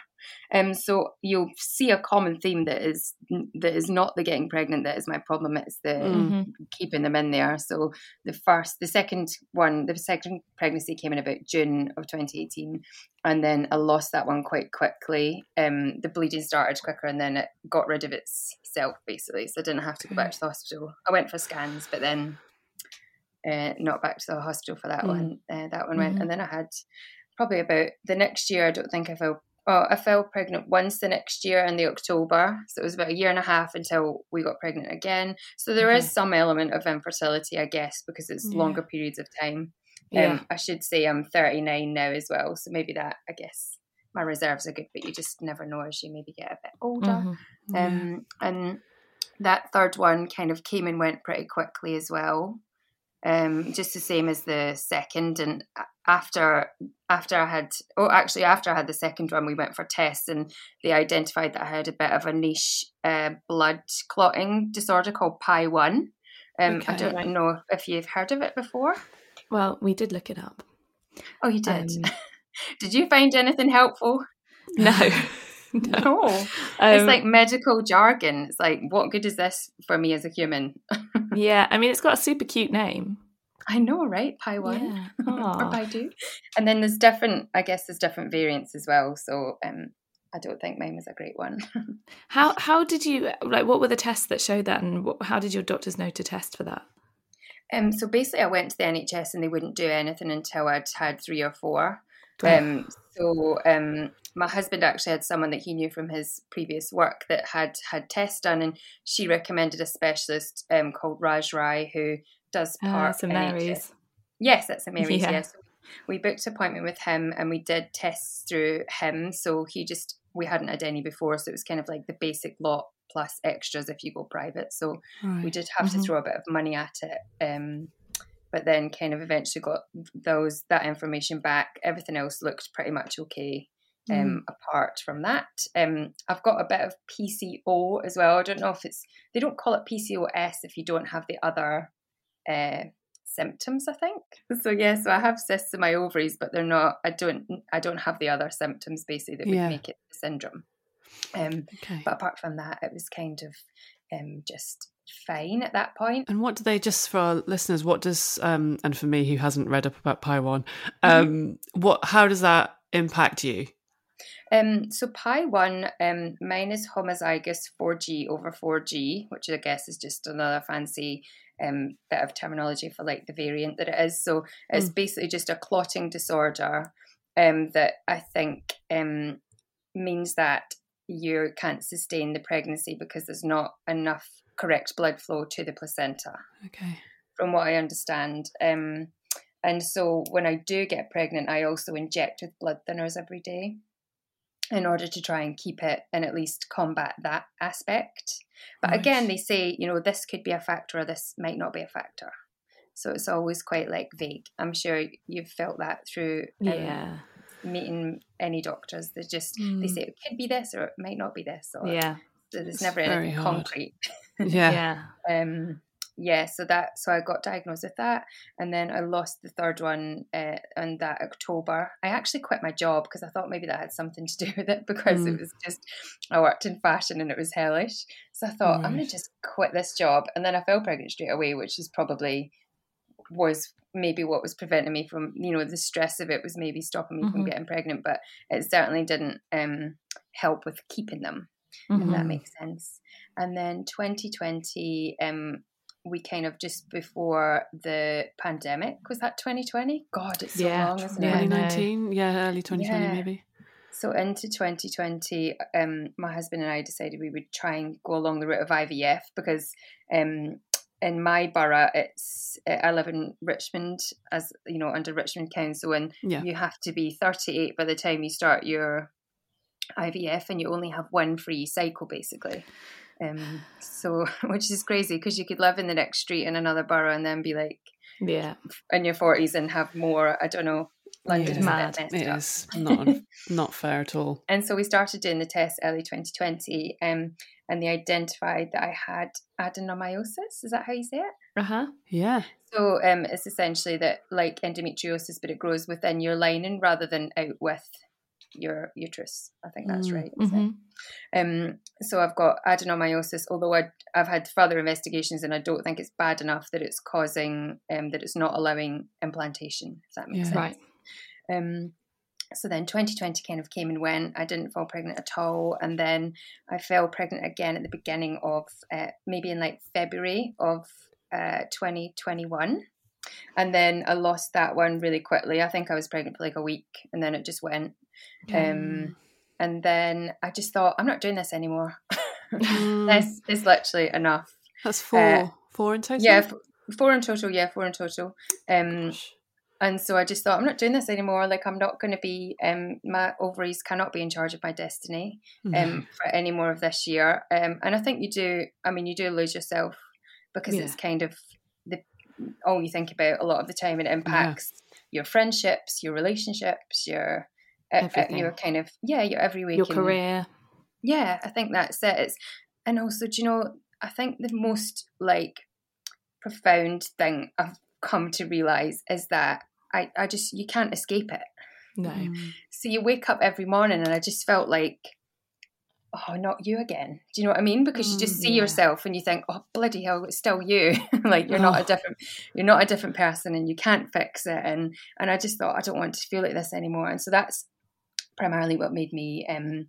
Um, so you'll see a common theme that is that is not the getting pregnant that is my problem. It's the Mm-hmm. keeping them in there. So the first, the second one, the second pregnancy came in about June of 2018, and then I lost that one quite quickly. Um, the bleeding started quicker, and then it got rid of itself basically. So I didn't have to go back to the hospital. I went for scans, but then uh, not back to the hospital for that Mm. one. Uh, that one went, Mhm. and then I had probably about the next year. I don't think I fell. Oh, I fell pregnant once the next year in the October. So it was about a year and a half until we got pregnant again. So there is Okay. some element of infertility, I guess, because it's Yeah. longer periods of time. Yeah. Um, I should say I'm 39 now as well. So maybe that, I guess, my reserves are good, but you just never know as you maybe get a bit older. Mhm. Um, and that third one kind of came and went pretty quickly as well. Um, just the same as the second. And after after I had, oh, actually after I had the second one, we went for tests and they identified that I had a bit of a niche uh, blood clotting disorder called PAI one. Um, I don't Right. know if you've heard of it before. Well, we did look it up. Oh, you did. Um, did you find anything helpful? No. no. No. it's Um, like medical jargon. It's like, what good is this for me as a human? yeah, I mean, it's got a super cute name. I know, right? PAI one Yeah. or. PAI two, and then there's different. I guess there's different variants as well. So um, I don't think mine was a great one. How how did you like? What were the tests that showed that, and what, how did your doctors know to test for that? um, so basically, I went to the NHS and they wouldn't do anything until I'd had three or four. Um, so um, my husband actually had someone that he knew from his previous work that had had tests done, and she recommended a specialist um, called Raj Rai who does Ah, part NHS. Mary's. Yes, that's a Mary's. Yeah. Yes, we booked an appointment with him, and we did tests through him. So he just we hadn't had any before, so it was kind of like the basic lot plus extras if you go private. So we did have to Mhm. throw a bit of money at it. Um, but then kind of eventually got those that information back. Everything else looked pretty much okay. Um, apart from that, um, I've got a bit of PCO as well. I don't know if it's they don't call it PCOS if you don't have the other uh, symptoms. I think so. Yeah, so I have cysts in my ovaries, but they're not. I don't. I don't have the other symptoms basically that would Yeah. make it a syndrome. Um, Okay. but apart from that, it was kind of um, just fine at that point. And what do they just for our listeners? What does um and for me who hasn't read up about PAI one, Mm-hmm. um, what how does that impact you? Um, so PAI one, um, mine is homozygous 4G over 4G, which I guess is just another fancy um, bit of terminology for like the variant that it is. So it's basically just a clotting disorder um, that I think um, means that you can't sustain the pregnancy because there's not enough correct blood flow to the placenta Okay. from what I understand. Um, and so when I do get pregnant, I also inject with blood thinners every day in order to try and keep it and at least combat that aspect. But Right. again, they say, you know, this could be a factor or this might not be a factor. So it's always quite like vague. I'm sure you've felt that through um, Yeah. meeting any doctors. They just they say it could be this or it might not be this. Or Yeah. there's It's never anything concrete Yeah. Yeah. um yeah so that so i got diagnosed with that and then i lost the third one uh, in that october i actually quit my job because i thought maybe that had something to do with it because Mm. it was just i worked in fashion and it was hellish so i thought i'm gonna just quit this job and then i fell pregnant straight away which is probably was maybe what was preventing me from you know the stress of it was maybe stopping me from Mhm. getting pregnant but it certainly didn't um help with keeping them if that Mhm. makes sense. And then 2020, um, we kind of just before the pandemic was that 2020? God, it's so Yeah, long, isn't yeah, I it? 2019, yeah, early 2020 Yeah. maybe. So into 2020, um, my husband and I decided we would try and go along the route of IVF because um, in my borough, it's I live in Richmond as you know under Richmond Council, and Yeah. you have to be 38 by the time you start your IVF, and you only have one free cycle basically. Um, so which is crazy because you could live in the next street in another borough and then be like Yeah. in your 40s and have more. I don't know. London's Yeah. a bit messed It up. is not not fair at all. And so we started doing the test early 2020, um, and they identified that I had adenomyosis. Is that how you say it? Uh huh. Yeah. So um, it's essentially that like endometriosis, but it grows within your lining rather than out with your uterus. I think that's Mm. right. Mhm. Um, so I've got adenomyosis, although I, I've had further investigations and I don't think it's bad enough that it's causing um, that it's not allowing implantation. If that makes Yeah. sense. Right. Um, so then 2020 kind of came and went. I didn't fall pregnant at all. And then I fell pregnant again at the beginning of uh, maybe in like February of uh, 2021. And then I lost that one really quickly. I think I was pregnant for like a week and then it just went. Um, and then I just thought, I'm not doing this anymore. Mm. this is literally enough. That's four. Uh, four in total? Yeah, f- four in total. Yeah, four in total. Um, Gosh. and so I just thought, I'm not doing this anymore. Like, I'm not going to be, um, my ovaries cannot be in charge of my destiny um, for any more of this year. Um, and I think you do, I mean, you do lose yourself because Yeah. it's kind of the all you think about a lot of the time. and It impacts your friendships, your relationships, your, Everything. your kind of, yeah, your every week. Your career. yeah, I think that's it. It's, and also, do you know, I think the most like profound thing I've come to realize is that I, I just, you can't escape it. No. So you wake up every morning and I just felt like, oh, not you again. Do you know what I mean? Because you just Mm, see yeah. yourself and you think, oh, bloody hell, it's still you. like you're not a Oh. different, you're not a different person and you can't fix it. And, and I just thought, I don't want to feel like this anymore. And so that's primarily what made me um,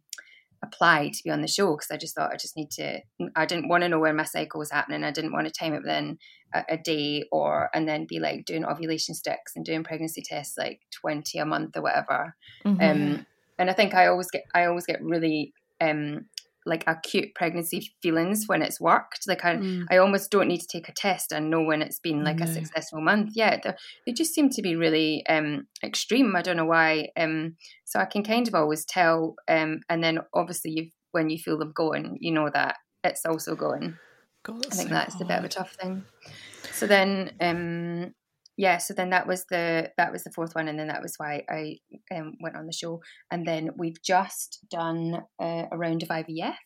apply to be on the show because I just thought I just need to. I didn't want to know where my cycle was happening. I didn't want to time it within a, a day or and then be like doing ovulation sticks and doing pregnancy tests like twenty a month or whatever. Mhm. Um, and I think I always get I always get really um, like acute pregnancy feelings when it's worked. Like I, Mm. I almost don't need to take a test and know when it's been like a successful month. Yeah, they, they just seem to be really um, extreme. I don't know why. Um, so I can kind of always tell. Um, and then obviously, you when you feel them going, you know that it's also going. God, I think so that's a bit of a tough thing. So then, um, yeah, so then that was the that was the fourth one, and then that was why I um, went on the show. And then we've just done uh, a round of IVF.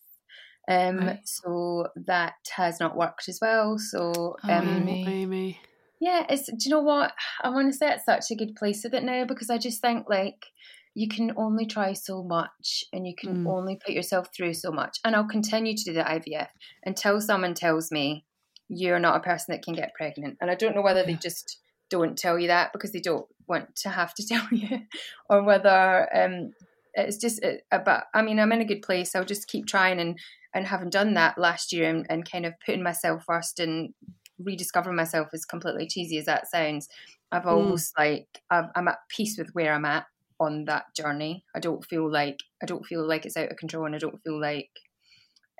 Um, Right. so that has not worked as well. So Oh, um, Amy. Amy. yeah, it's do you know what? I want to say it's such a good place with it now because I just think like you can only try so much and you can Mm. only put yourself through so much. And I'll continue to do the IVF until someone tells me you're not a person that can get pregnant. And I don't know whether they just don't tell you that because they don't want to have to tell you, or whether um, it's just it, about. I mean, I'm in a good place. I'll just keep trying and and having done that last year and, and kind of putting myself first and rediscovering myself as completely cheesy as that sounds i've almost like I've, i'm at peace with where i'm at on that journey i don't feel like i don't feel like it's out of control and i don't feel like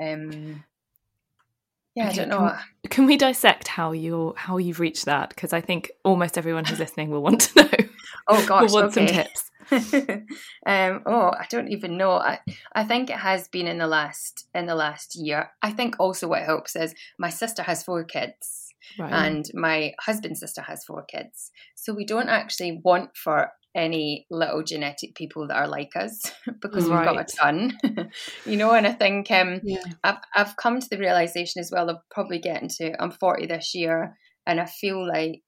um yeah i don't know Can we dissect how you're how you've reached that? Because I think almost everyone who's listening will want to know. oh gosh will want some okay. tips. um, oh, I don't even know. I, I think it has been in the last in the last year. I think also what helps is my sister has four kids, Right. and my husband's sister has four kids. So we don't actually want for any little genetic people that are like us because we've got a ton, you know. And I think um, Yeah. I've I've come to the realization as well of probably getting to I'm 40 this year, and I feel like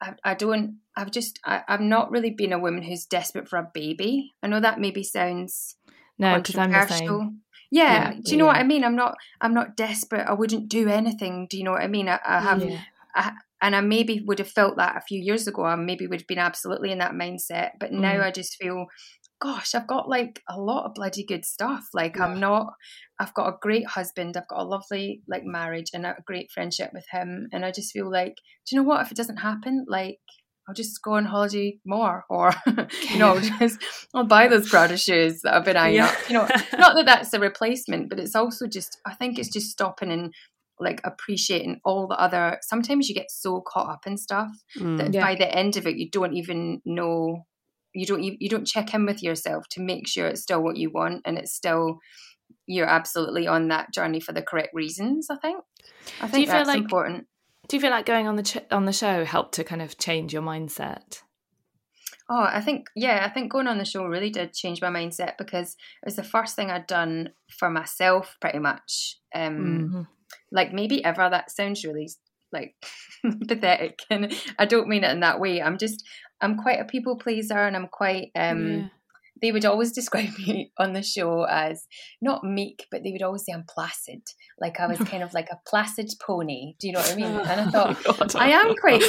I, I don't I've just I, I've not really been a woman who's desperate for a baby. I know that maybe sounds no, because I'm the same. Yeah, Yeah, do you know what. I mean? I'm not I'm not desperate. I wouldn't do anything. Do you know what I mean? I, I have Yeah. I, and I maybe would have felt that a few years ago. I maybe would have been absolutely in that mindset. But now Mm. I just feel, gosh, I've got like a lot of bloody good stuff. Like Yeah. I'm not, I've got a great husband. I've got a lovely like marriage and a great friendship with him. And I just feel like, do you know what? If it doesn't happen, like I'll just go on holiday more, or you know, I'll just I'll buy those Prada shoes that I've been eyeing Yeah. up. You know, not that that's a replacement, but it's also just I think it's just stopping and like appreciating all the other. Sometimes you get so caught up in stuff Mm. that Yeah. by the end of it, you don't even know. You don't. You, you don't check in with yourself to make sure it's still what you want and it's still you're absolutely on that journey for the correct reasons. I think. I you think feel that's like- important. Do you feel like going on the ch- on the show helped to kind of change your mindset? Oh, I think yeah, I think going on the show really did change my mindset because it was the first thing I'd done for myself, pretty much. Um, Mhm. Like maybe ever. That sounds really like pathetic, and I don't mean it in that way. I'm just I'm quite a people pleaser, and I'm quite um Yeah. They would always describe me on the show as not meek, but they would always say I'm placid, like I was kind of like a placid pony. Do you know what I mean? And I thought Oh God, I am quite,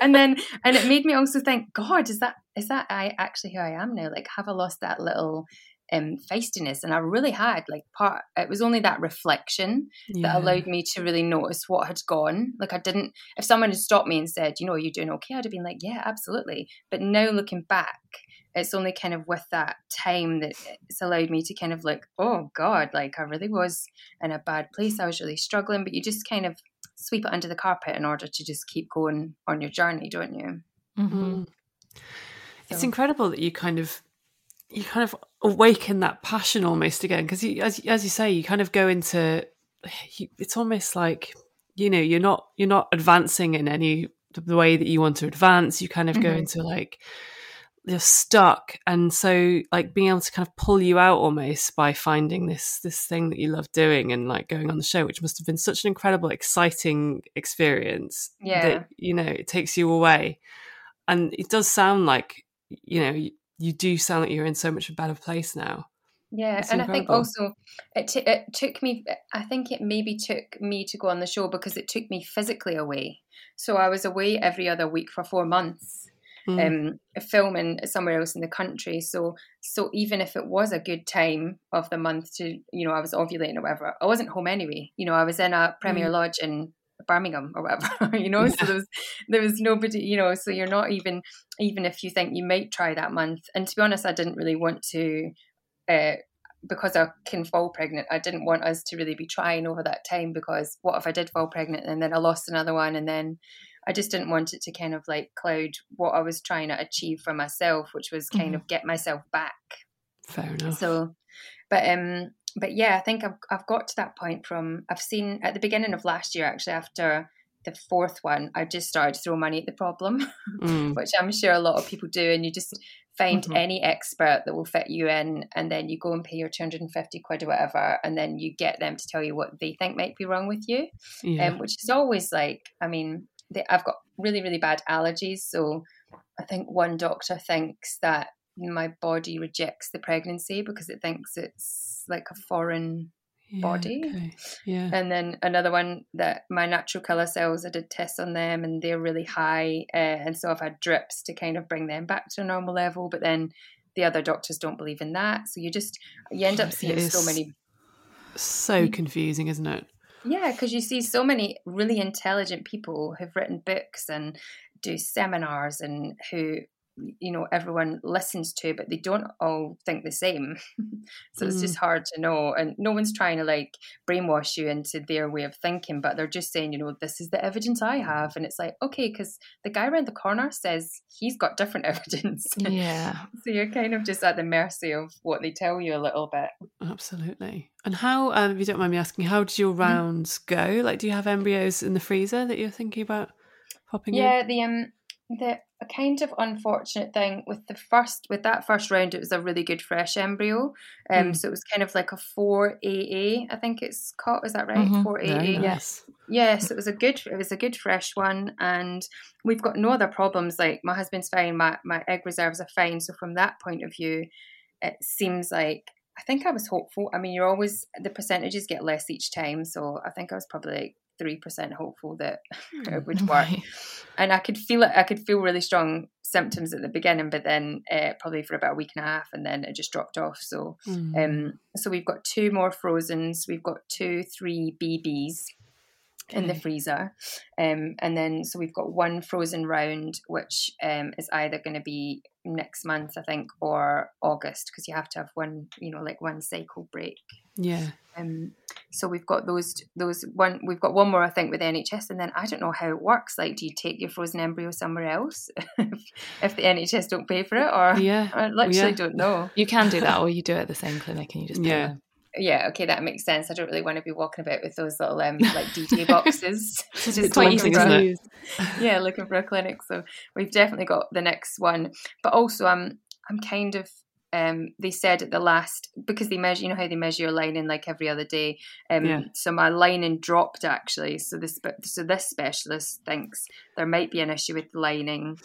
and then and it made me also think, God, is that is that I actually who I am now? Like, have I lost that little? Um, feistiness and I really had like part it was only that reflection Yeah. that allowed me to really notice what had gone. Like I didn't, if someone had stopped me and said, you know, you're you doing okay? I'd have been like, yeah, absolutely. But now looking back, it's only kind of with that time that it's allowed me to kind of like, oh God, like I really was in a bad place. I was really struggling, but you just kind of sweep it under the carpet in order to just keep going on your journey, don't you? Mm. It's So- incredible that you kind of you kind of awaken that passion almost again because as as you say you kind of go into you, it's almost like you know you're not you're not advancing in any the way that you want to advance you kind of go Mhm. into like you're stuck and so like being able to kind of pull you out almost by finding this this thing that you love doing and like going on the show which must have been such an incredible exciting experience Yeah. that you know it takes you away and it does sound like you know you, you do sound like you're in so much a better place now Yeah, It's and I think also it t- it took me. I think it maybe took me to go on the show because it took me physically away. So I was away every other week for four months, Mm. um, filming somewhere else in the country. So so even if it was a good time of the month to you know I was ovulating or whatever, I wasn't home anyway. You know I was in a Premier Mm. Lodge in Birmingham or whatever. You know, so there was there was nobody. You know, so you're not even even if you think you might try that month. And to be honest, I didn't really want to uh, because I can fall pregnant, I didn't want us to really be trying over that time because what if I did fall pregnant and then I lost another one and then I just didn't want it to kind of like cloud what I was trying to achieve for myself, which was kind of get myself back. fair enough So, but um, but yeah, I think I've I've got to that point from I've seen at the beginning of last year actually after the fourth one, I just started to throw money at the problem Mm. which I'm sure a lot of people do, and you just find Mhm. any expert that will fit you in, and then you go and pay your 250 quid or whatever, and then you get them to tell you what they think might be wrong with you, yeah um, which is always like, I mean, they, I've got really, really bad allergies, so I think one doctor thinks that my body rejects the pregnancy because it thinks it's like a foreign Yeah, body. okay. yeah and then another one that my natural killer cells, I did tests on them and they're really high. Uh, and so I've had drips to kind of bring them back to a normal level. But then the other doctors don't believe in that. So you just, you end up seeing so many. so confusing isn't it Yeah, because you see so many really intelligent people who've written books and do seminars and who you know everyone listens to but they don't all think the same. So it's just hard to know and no one's trying to like brainwash you into their way of thinking but they're just saying you know this is the evidence i have and it's like okay because the guy around the corner says he's got different evidence. Yeah. so you're kind of just at the mercy of what they tell you a little bit. Absolutely. And how um, if you don't mind me asking how did Mm-hmm. your rounds go? Like do you have embryos in the freezer that you're thinking about popping in? Yeah, the um the a kind of unfortunate thing with the first with that first round it was a really good fresh embryo. Um Mm. so it was kind of like a four AA, I think it's called, is that right? Mhm. 4 aa nice. Yes, it was a good it was a good fresh one and we've got no other problems. Like my husband's fine, my my egg reserves are fine. So from that point of view, it seems like I think I was hopeful. I mean, you're always the percentages get less each time, so I think I was probably like three percent hopeful that it would work Right. and I could feel it. I could feel really strong symptoms at the beginning, but then uh, probably for about a week and a half, and then it just dropped off. So, Mm. um, so we've got two more frozens. We've got two, three BBs in the freezer, um, and then so we've got one frozen round, which um, is either going to be next month, I think, or August, because you have to have one, you know, like one cycle break. yeah Um, so we've got those those one we've got one more I think with NHS, and then I don't know how it works. Like, do you take your frozen embryo somewhere else if the NHS don't pay for it, or yeah I literally yeah. don't know. You can do that, or you do it at the same clinic and you just pay Yeah. them. Yeah, okay, that makes sense. I don't really want to be walking about with those little um like DJ boxes. It's Just quite easy, for- isn't yeah, looking for a clinic. So we've definitely got the next one. But also I'm I'm kind of um they said at the last because they measure you know how they measure your lining like every other day. Um Yeah. so my lining dropped actually. So this so this specialist thinks there might be an issue with the lining.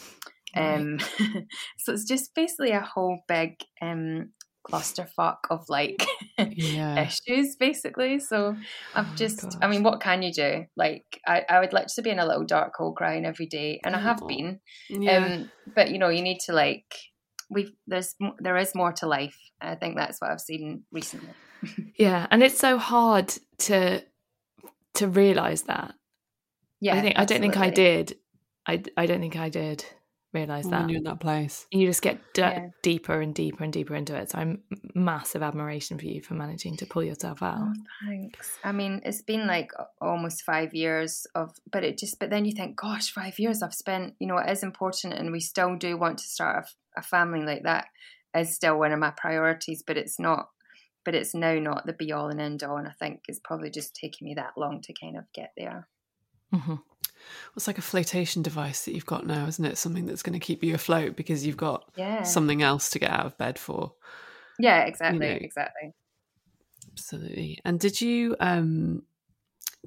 Um, so it's just basically a whole big um, clusterfuck of like Yeah. issues, basically. So I've Oh, just, I mean, what can you do? Like, I, I would literally be in a little dark hole crying every day, and I have been. Yeah. Um, but you know, you need to like, we've there's there is more to life. I think that's what I've seen recently. Yeah, and it's so hard to to realize that. Yeah, I think I don't think I did. I I don't think I did realize that. when you're in that place. you just get d- Yeah. deeper and deeper and deeper into it. So I'm massive admiration for you for managing to pull yourself out. Oh, thanks. I mean, it's been like almost five years of, but it just, but then you think, gosh, five years I've spent, you know, it is important and we still do want to start a family like that is still one of my priorities, but it's not, but it's now not the be all and end all. And I think it's probably just taking me that long to kind of get there. hmm It's like a flotation device that you've got now, isn't it? Something that's going to keep you afloat because you've got Yeah. something else to get out of bed for. Yeah, exactly. know. Exactly. Absolutely. And did you um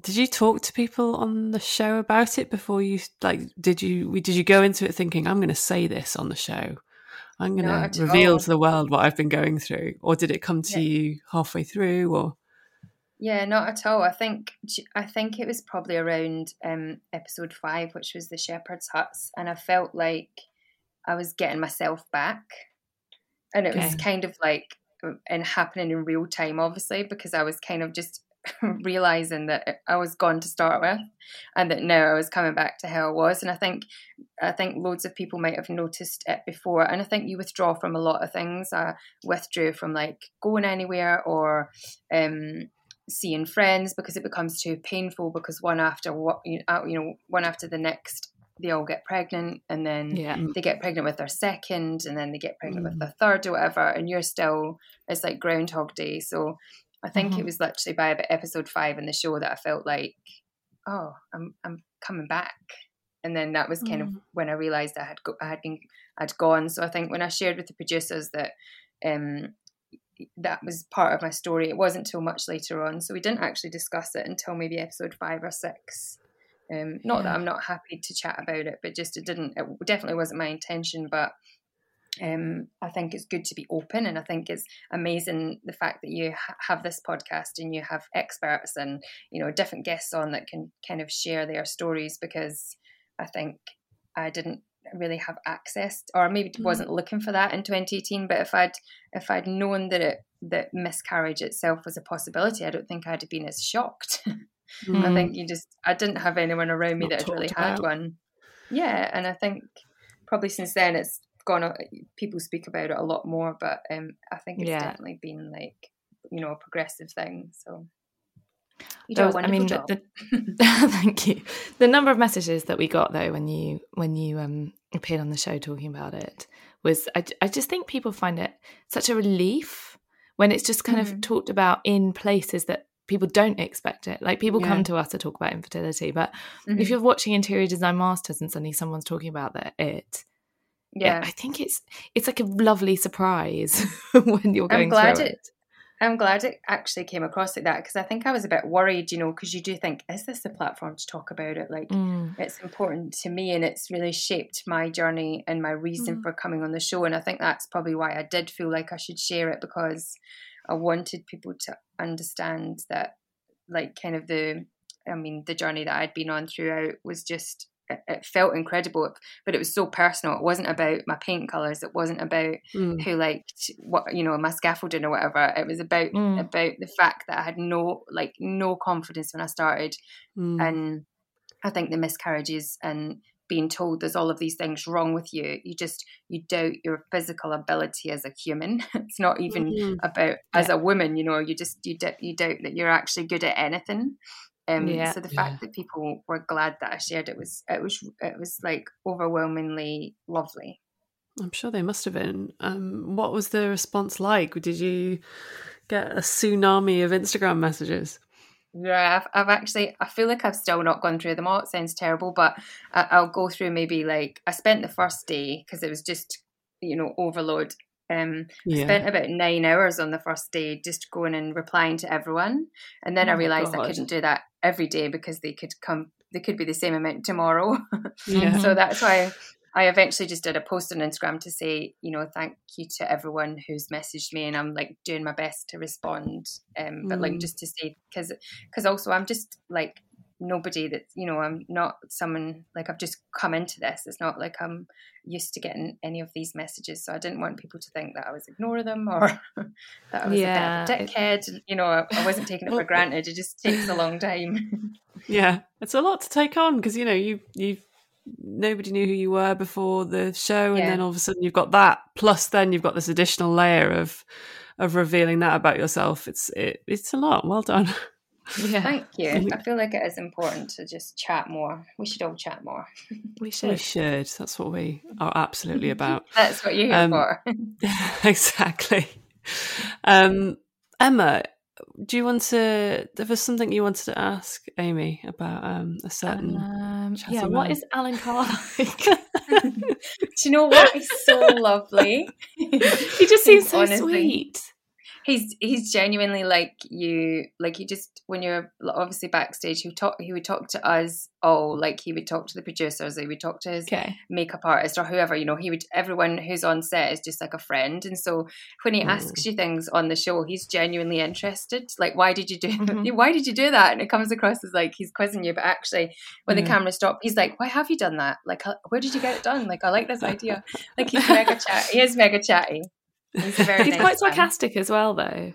did you talk to people on the show about it before you like did you did you go into it thinking I'm going to say this on the show? I'm going to reveal all. to the world what I've been going through or did it come to Yeah. you halfway through or Yeah, not at all. I think I think it was probably around um, episode five, which was the shepherd's huts, and I felt like I was getting myself back, and it was kind of like and happening in real time, obviously, because I was kind of just realizing that I was gone to start with, and that now I was coming back to how I was. And I think I think loads of people might have noticed it before, and I think you withdraw from a lot of things. I withdrew from like going anywhere or. Um, seeing friends because it becomes too painful because one after what you know, one after the next they all get pregnant and then Yeah. they get pregnant with their second and then they get pregnant with their third or whatever and you're still it's like groundhog day. So i think Mhm. it was literally by about episode five in the show that i felt like oh i'm i'm coming back. And then that was kind of when i realized i had go- i had been i'd gone. So i think when i shared with the producers that um that was part of my story. It wasn't till much later on, so we didn't actually discuss it until maybe episode five or six. Um, not that I'm not happy to chat about it, but just it didn't. It definitely wasn't my intention. But um, I think it's good to be open, and I think it's amazing the fact that you ha- have this podcast and you have experts and you know different guests on that can kind of share their stories because I think I didn't really have access or maybe mm-hmm. wasn't looking for that in 2018 but if I'd if I'd known that it that miscarriage itself was a possibility I don't think I'd have been as shocked. I mm. think you just I didn't have anyone around me Not that had really talked had one. Yeah and I think probably since then it's gone uh, people speak about it a lot more but um I think it's Yeah. definitely been like you know a progressive thing so you do a was- I mean, job. the, the, thank you. The number of messages that we got though when you when you um, appeared on the show talking about it was I, I just think people find it such a relief when it's just kind of Mhm. talked about in places that people don't expect it. Like people Yeah. come to us to talk about infertility, but Mhm. if you're watching Interior Design Masters and suddenly someone's talking about that it, yeah, yeah I think it's it's like a lovely surprise when you're going I'm glad through it, I'm glad it actually came across like that because I think I was a bit worried, you know, because you do think, is this the platform to talk about it? Like, Mm. it's important to me and it's really shaped my journey and my reason Mm. for coming on the show. And I think that's probably why I did feel like I should share it because I wanted people to understand that, like, kind of the, I mean, the journey that I'd been on throughout was just, it, felt incredible, but it was so personal. It wasn't about my paint colors. It wasn't about Mm. who liked what you know my scaffolding or whatever it was about Mm. about the fact that i had no like no confidence when i started Mm. and i think the miscarriages and being told there's all of these things wrong with you you just you doubt your physical ability as a human it's not even Mhm. about as a woman you know you just you, d- you doubt that you're actually good at anything um, Yeah. so the Yeah. fact that people were glad that I shared it was it was it was like overwhelmingly lovely. I'm sure they must have been. Um, what was the response like? Did you get a tsunami of Instagram messages? Yeah, I've, I've actually, I feel like I've still not gone through them all. It sounds terrible, but I, I'll go through maybe like, I spent the first day because it was just, you know, overload. Um, Yeah. Spent about nine hours on the first day just going and replying to everyone. And then Oh I realized I couldn't do that every day because they could come, they could be the same amount tomorrow. Yeah. so that's why I eventually just did a post on Instagram to say, you know, thank you to everyone who's messaged me, and I'm like doing my best to respond. Um, but like Mm. just to say, because because also I'm just like nobody that you know I'm not someone like I've just come into this. It's not like I'm used to getting any of these messages, so I didn't want people to think that I was ignoring them or that I was Yeah, a bit of a it- dickhead. You know, I, I wasn't taking it for granted. It just takes a long time. Yeah, it's a lot to take on because you know you you nobody knew who you were before the show, and Yeah. then all of a sudden you've got that. Plus, then you've got this additional layer of of revealing that about yourself. It's it, it's a lot. Well done. Yeah, Thank you. I feel like it is important to just chat more. We should all chat more. we should. We should. should. That's what we are absolutely about. That's what you're here Um, for. exactly. Um, Emma, do you want to? There was something you wanted to ask Amy about um, a certain. Um, yeah, what man. is Alan Carr like? Do you know what? He's so lovely. he just seems so Honestly. sweet. He's he's genuinely like you. Like he just when you're obviously backstage, he would talk. He would talk to us all. Like he would talk to the producers. He would talk to his Okay. makeup artist or whoever. You know, he would. Everyone who's on set is just like a friend. And so when he asks you things on the show, he's genuinely interested. Like, why did you do? Mhm. Why did you do that? And it comes across as like he's quizzing you, but actually, when the camera stopped, he's like, "Why have you done that? Like, where did you get it done? Like, I like this idea. Like, he's mega chat. He is mega chatty. He's He's nice quite man. sarcastic as well, though.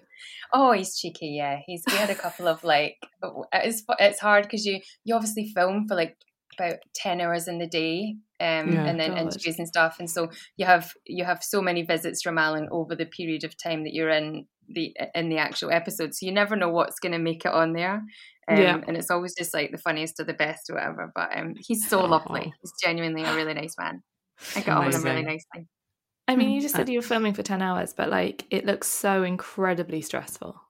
Oh, he's cheeky. Yeah, he's. We had a couple of like. It's it's hard because you you obviously film for like about ten hours in the day, um, Yeah. and then God. interviews and stuff, and so you have you have so many visits from Alan over the period of time that you're in the in the actual episode, so you never know what's going to make it on there. Um, Yeah. and it's always just like the funniest or the best or whatever. But um, he's so Aw. lovely. He's genuinely a really nice man. I got on with him really nicely. I mean, you just said you were filming for 10 hours, but like it looks so incredibly stressful.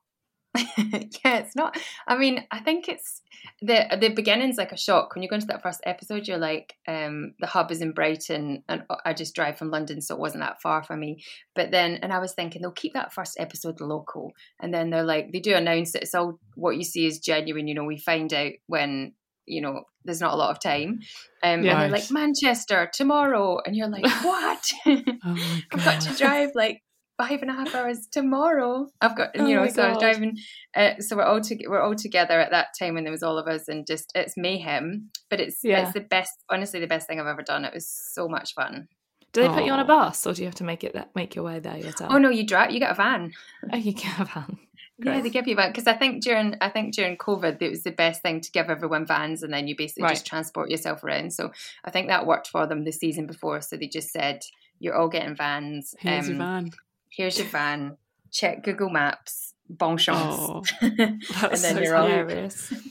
yeah, it's not. I mean, I think it's the the beginning's like a shock when you go into that first episode. You're like, um, the hub is in Brighton, and I just drive from London, so it wasn't that far for me. But then, and I was thinking they'll keep that first episode local, and then they're like, they do announce that it's all what you see is genuine. You know, we find out when you know there's not a lot of time, um, Yeah. and they're like Manchester tomorrow, and you're like, what? Oh I've got to drive like five and a half hours tomorrow. I've got Oh you know, my so I was driving. Uh, so we're all to, we're all together at that time when there was all of us, and just it's mayhem. But it's Yeah. it's the best, honestly, the best thing I've ever done. It was so much fun. Do they put you on a bus or do you have to make it that make your way there yourself? Oh no, you drive, you get a van. Oh, you can have van. Yeah, they give you that because I think during I think during COVID it was the best thing to give everyone vans and then you basically Right. just transport yourself around. So I think that worked for them the season before. So they just said you're all getting vans. Here's your um, van. Here's your van. Check Google Maps. Bon chance. Oh, and that's then so you're all. Hilarious.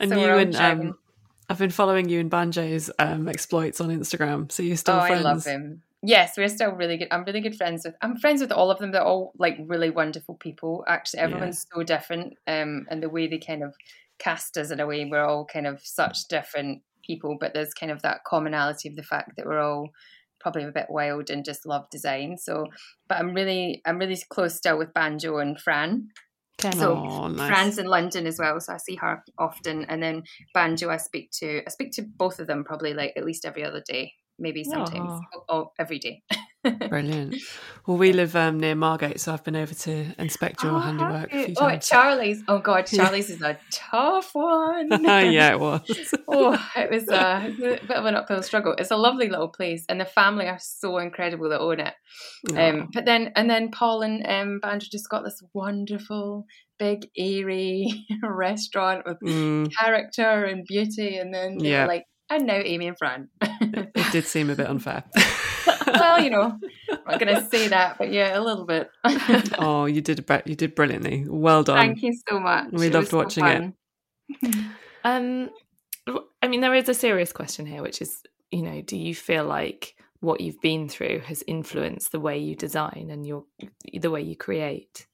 And So you and um, I've been following you and Banjo's um, exploits on Instagram. So you're still oh, friends. I love him. Yes, we're still really good. I'm really good friends with. I'm friends with all of them. They're all like really wonderful people. Actually, everyone's so different, um, and the way they kind of cast us in a way, we're all kind of such different people. But there's kind of that commonality of the fact that we're all probably a bit wild and just love design. So, but I'm really, I'm really close still with Banjo and Fran. Okay. So Oh, nice. Fran's in London as well, so I see her often. And then Banjo, I speak to. I speak to both of them probably like at least every other day, maybe sometimes oh, oh, every day. Brilliant. Well, we live um, near Margate, so I've been over to inspect your Oh, handiwork have a few you? Oh, times. Charlie's. Oh God, Charlie's is a tough one. yeah, it was. oh, it was a, it was a bit of an uphill struggle. It's a lovely little place, and the family are so incredible that own it. Um, but then, and then Paul and um, Banjo just got this wonderful, big, airy restaurant with Mm, character and beauty, and then Yeah. like, and now Amy and Fran. it did seem a bit unfair. well, you know, I'm not going to say that, but yeah, a little bit. oh, you did br- you did brilliantly. Well done. Thank you so much. We It loved was so watching it. Um, I mean, there is a serious question here, which is, you know, do you feel like what you've been through has influenced the way you design and your the way you create?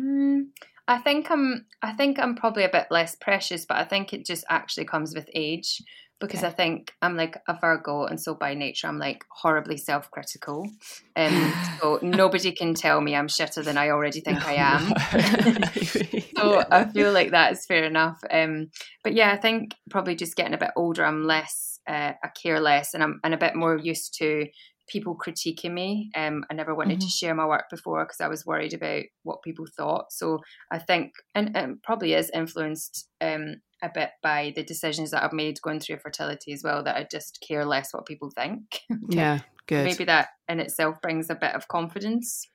Mm, I think I'm. I think I'm probably a bit less precious, but I think it just actually comes with age. Because Okay. I think I'm like a Virgo, and so by nature I'm like horribly self-critical, and so nobody can tell me I'm shitter than I already think I am. so I feel like that is fair enough. Um, but yeah, I think probably just getting a bit older, I'm less, uh, I care less, and I'm and a bit more used to people critiquing me. Um, I never wanted to share my work before because I was worried about what people thought. So I think, and it probably is influenced um, a bit by the decisions that I've made going through fertility as well. That I just care less what people think. yeah, good. Maybe that in itself brings a bit of confidence.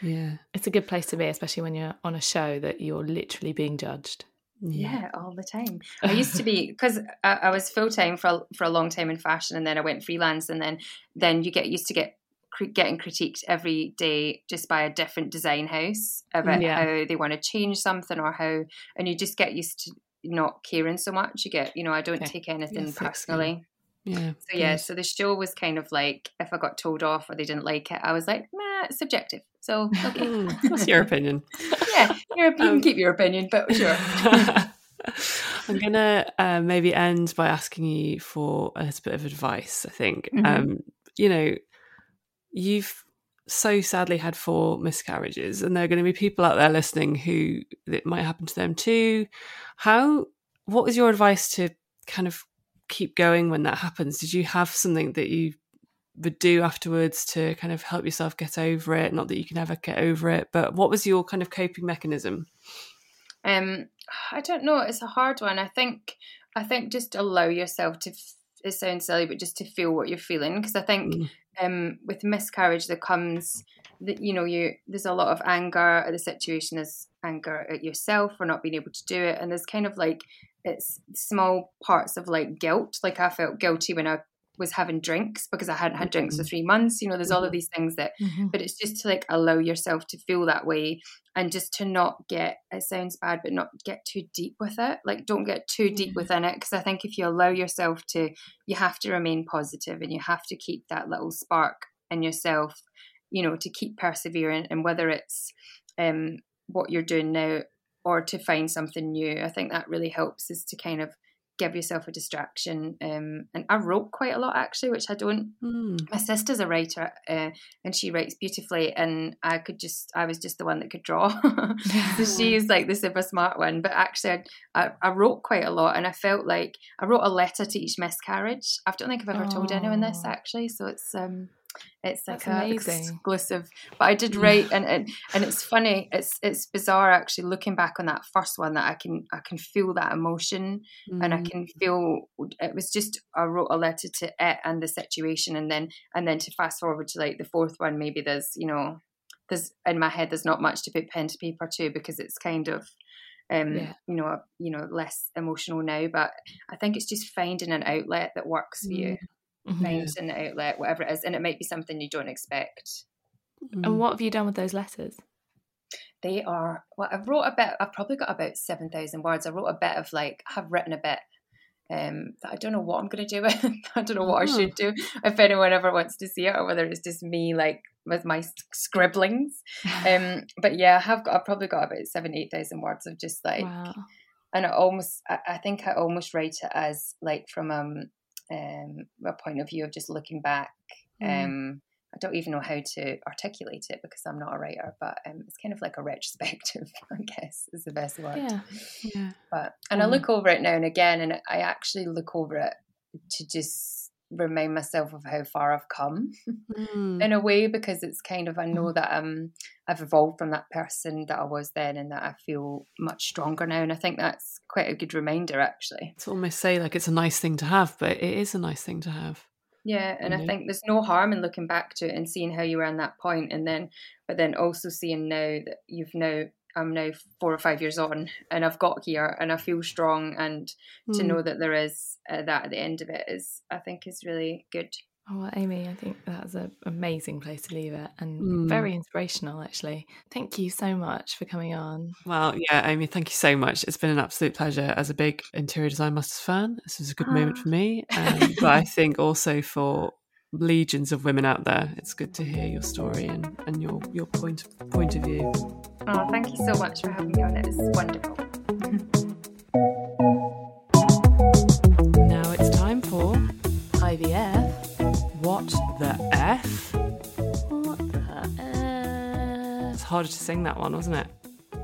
Yeah. It's a good place to be, especially when you're on a show that you're literally being judged. Yeah, all the time. I used to be because I, I was full time for a- for a long time in fashion, and then I went freelance, and then then you get used to get getting critiqued every day just by a different design house about Yeah. how they want to change something or how, and you just get used to not caring so much. You get, you know, I don't Okay. take anything personally. Yeah. So yeah, so the show was kind of like if I got told off or they didn't like it, I was like, nah, it's subjective. So okay, What's your opinion? yeah, your, you Um, can keep your opinion, but sure. I'm gonna uh, maybe end by asking you for a little bit of advice. I think, Mhm. um, you know, you've so sadly had four miscarriages, and there are going to be people out there listening who it might happen to them too. How? What was your advice to kind of keep going when that happens? Did you have something that you would do afterwards to kind of help yourself get over it? Not that you can ever get over it, but what was your kind of coping mechanism? Um, I don't know. It's a hard one. I think. I think just allow yourself to. It sounds silly, but just to feel what you're feeling, because I think Mm. um, with miscarriage there comes, that you know, you there's a lot of anger at the situation. There's anger at yourself for not being able to do it, and there's kind of like it's small parts of like guilt. Like I felt guilty when I was having drinks because I hadn't had drinks for three months. You know, there's all of these things that but it's just to like allow yourself to feel that way and just to not get it sounds bad but not get too deep with it. Like don't get too deep within it because i think if you allow yourself to you have to remain positive and you have to keep that little spark in yourself you know to keep persevering and whether it's um what you're doing now or to find something new i think that really helps is to kind of give yourself a distraction um and i wrote quite a lot actually which i don't Hmm. my sister's a writer uh, and she writes beautifully and i could just i was just the one that could draw so she's like the super smart one but actually I, I, I wrote quite a lot and i felt like i wrote a letter to each miscarriage i don't think i've ever told anyone this Oh. actually so it's um it's like That's a amazing. exclusive but i did write and, and and it's funny it's it's bizarre actually looking back on that first one that i can i can feel that emotion and I Mm. can feel it was just I wrote a letter to it and the situation, and then and then to fast forward to like the fourth one, maybe there's you know there's in my head there's not much to put pen to paper to because it's kind of um Yeah. you know you know less emotional now, but I think it's just finding an outlet that works for you, Mhm. finding an outlet whatever it is, and it might be something you don't expect. Mm. And what have you done with those letters? They are well. I've wrote a bit. I've probably got about seven thousand words. I wrote a bit of like. I have written a bit um, that I don't know what I'm going to do with. I don't know what I Oh. should do. If anyone ever wants to see it, or whether it's just me like with my scribblings. Um, but yeah, I have got. I've probably got about seven, eight thousand words of just like, wow. and I almost. I, I think I almost write it as like from um, um a point of view of just looking back. Mm. Um, I don't even know how to articulate it because I'm not a writer, but um, it's kind of like a retrospective, I guess, is the best word. Yeah. yeah. But and I Mhm. look over it now and again, and I actually look over it to just remind myself of how far I've come Mm. in a way because it's kind of I know that um I've evolved from that person that I was then, and that I feel much stronger now, and I think that's quite a good reminder actually. to almost say like it's a nice thing to have, but it is a nice thing to have. Yeah, and I Mhm. think there's no harm in looking back to it and seeing how you were in that point, and then, but then also seeing now that you've now, I'm now four or five years on, and I've got here, and I feel strong, and to Mm. know that there is uh, that at the end of it is, I think, is really good. Oh, well, Amy, I think that's an amazing place to leave it and Mm. very inspirational, actually. Thank you so much for coming on. Well, yeah, Amy, thank you so much. It's been an absolute pleasure as a big Interior Design Masters fan. This was a good moment Ah. for me, um, but I think also for legions of women out there, it's good to hear your story and, and your your point point of view. Oh, thank you so much for having me on. It was wonderful. Now it's time for IVF. What the F? What the F? It's harder to sing that one, wasn't it?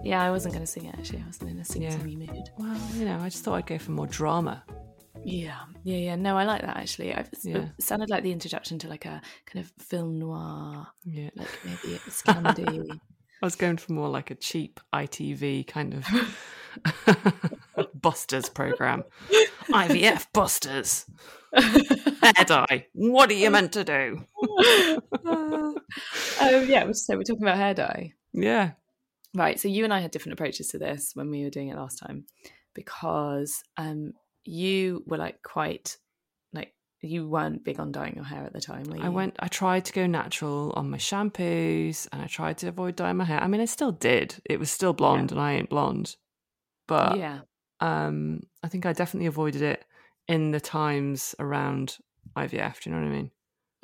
Yeah, I wasn't going to sing it actually. I wasn't in a sing Yeah. mood. Well, you know, I just thought I'd go for more drama. Yeah, yeah, yeah. No, I like that actually. I, Yeah. It sounded like the introduction to like a kind of film noir, Yeah. like maybe a Scandi. I was going for more like a cheap ITV kind of Busters program. IVF Busters. Hair dye. What are you meant to do? um, yeah, so we're talking about hair dye. Yeah. Right. So you and I had different approaches to this when we were doing it last time because um, you were like quite you weren't big on dyeing your hair at the time. Were you? I went I tried to go natural on my shampoos and I tried to avoid dyeing my hair. I mean I still did. It was still blonde and I ain't blonde. But yeah. um I think I definitely avoided it in the times around IVF, do you know what I mean?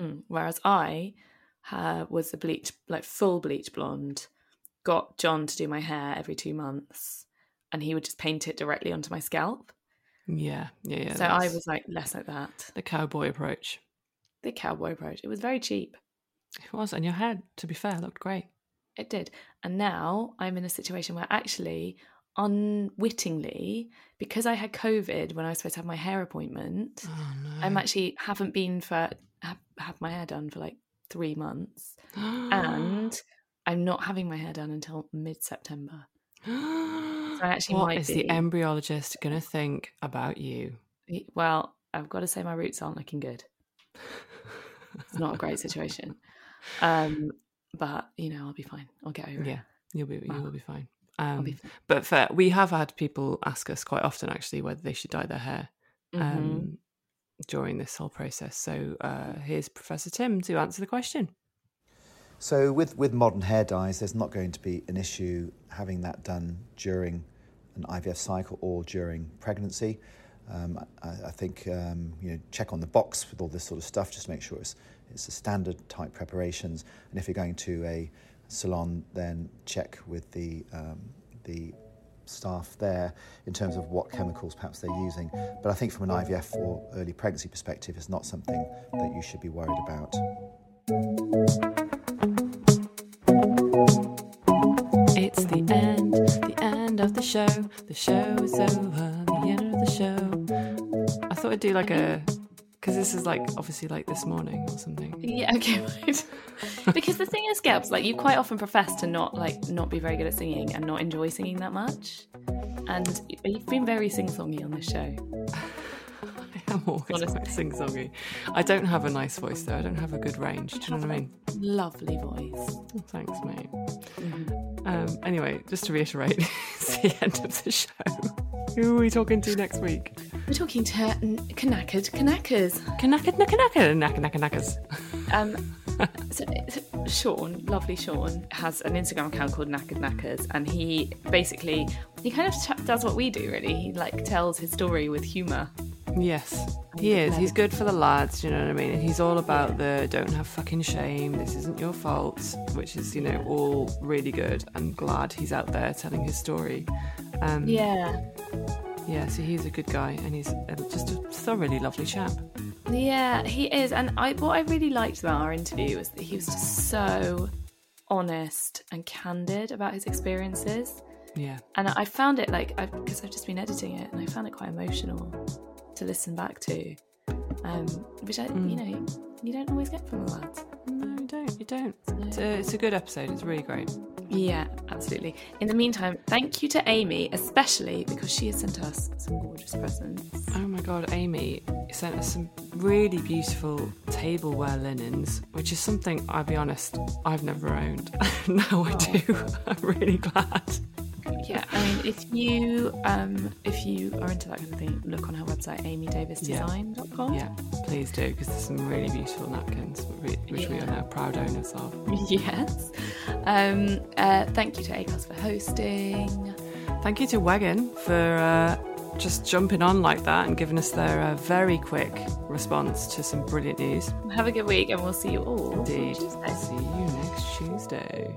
Mm. Whereas I uh, was a bleach, like full bleach blonde, got John to do my hair every two months and he would just paint it directly onto my scalp. Yeah, yeah, yeah. so I was like less like that. the cowboy approach. The cowboy approach. It was very cheap. It was, and your hair, to be fair, looked great. It did. And now I'm in a situation where actually, unwittingly, because I had COVID when I was supposed to have my hair appointment, Oh no. I'm actually haven't been for have, have my hair done for like three months, and I'm not having my hair done until mid September. I actually what might is the embryologist going to think about you? Well, I've got to say my roots aren't looking good. It's not a great situation, um, but you know I'll be fine. I'll get over Yeah, it. you'll be you will be fine. Um, be fine. but fair, we have had people ask us quite often actually whether they should dye their hair Mhm. um, during this whole process. So uh, here's Professor Tim to answer the question. So with, with modern hair dyes, there's not going to be an issue having that done during an IVF cycle or during pregnancy. Um, I, I think um, you know check on the box with all this sort of stuff. Just to make sure it's it's a standard type preparations. And if you're going to a salon, then check with the um, the staff there in terms of what chemicals perhaps they're using. But I think from an IVF or early pregnancy perspective, it's not something that you should be worried about. Show. The show is over. The end of the show. I thought I'd do like a because this is like obviously like this morning or something. Yeah, okay, right. because the thing is, Gabs, like you quite often profess to not like not be very good at singing and not enjoy singing that much, and you've been very sing-songy on this show. I am always quite sing-songy. I don't have a nice voice though. I don't have a good range. Do you know what I mean? Lovely voice. Thanks, mate. Mm-hmm. Um, anyway, just to reiterate, it's the end of the show. Who are we talking to next week? We're talking to n- knackered knackers. Knackered, knackered, knackered, knacker, knacker, knackers. Um, so, so Sean, lovely Sean, has an Instagram account called Knackered Knackers, and he basically he kind of ch- does what we do. Really, he like tells his story with humour. Yes, he is. He's good for the lads, do you know what I mean? And he's all about the don't have fucking shame, this isn't your fault, which is, you know, all really good. I'm glad he's out there telling his story. Um, Yeah, Yeah, so he's a good guy and he's just a thoroughly lovely chap. yeah, he is. And I what I really liked about our interview was that he was just so honest and candid about his experiences. Yeah. and I found it like because I've just been editing it, and I found it quite emotional to listen back to, um, which I, you know, you don't always get from the lads. No, you don't. You don't. It's a, it's a good episode. It's really great. Yeah, absolutely. In the meantime, thank you to Amy, especially because she has sent us some gorgeous presents. Oh my god, Amy sent us some really beautiful tableware linens, which is something, I'll be honest, I've never owned. now I oh. do. I'm really glad. Yeah, I mean, if you um, if you are into that kind of thing, look on her website, amydavisdesign.com. Yeah, please do, because there's some really beautiful napkins, which which we are now proud owners of. Yes. Um, uh, thank you to Acast for hosting. Thank you to Wegan for uh, just jumping on like that and giving us their uh, very quick response to some brilliant news. Have a good week, and we'll see you all Indeed. See you next Tuesday.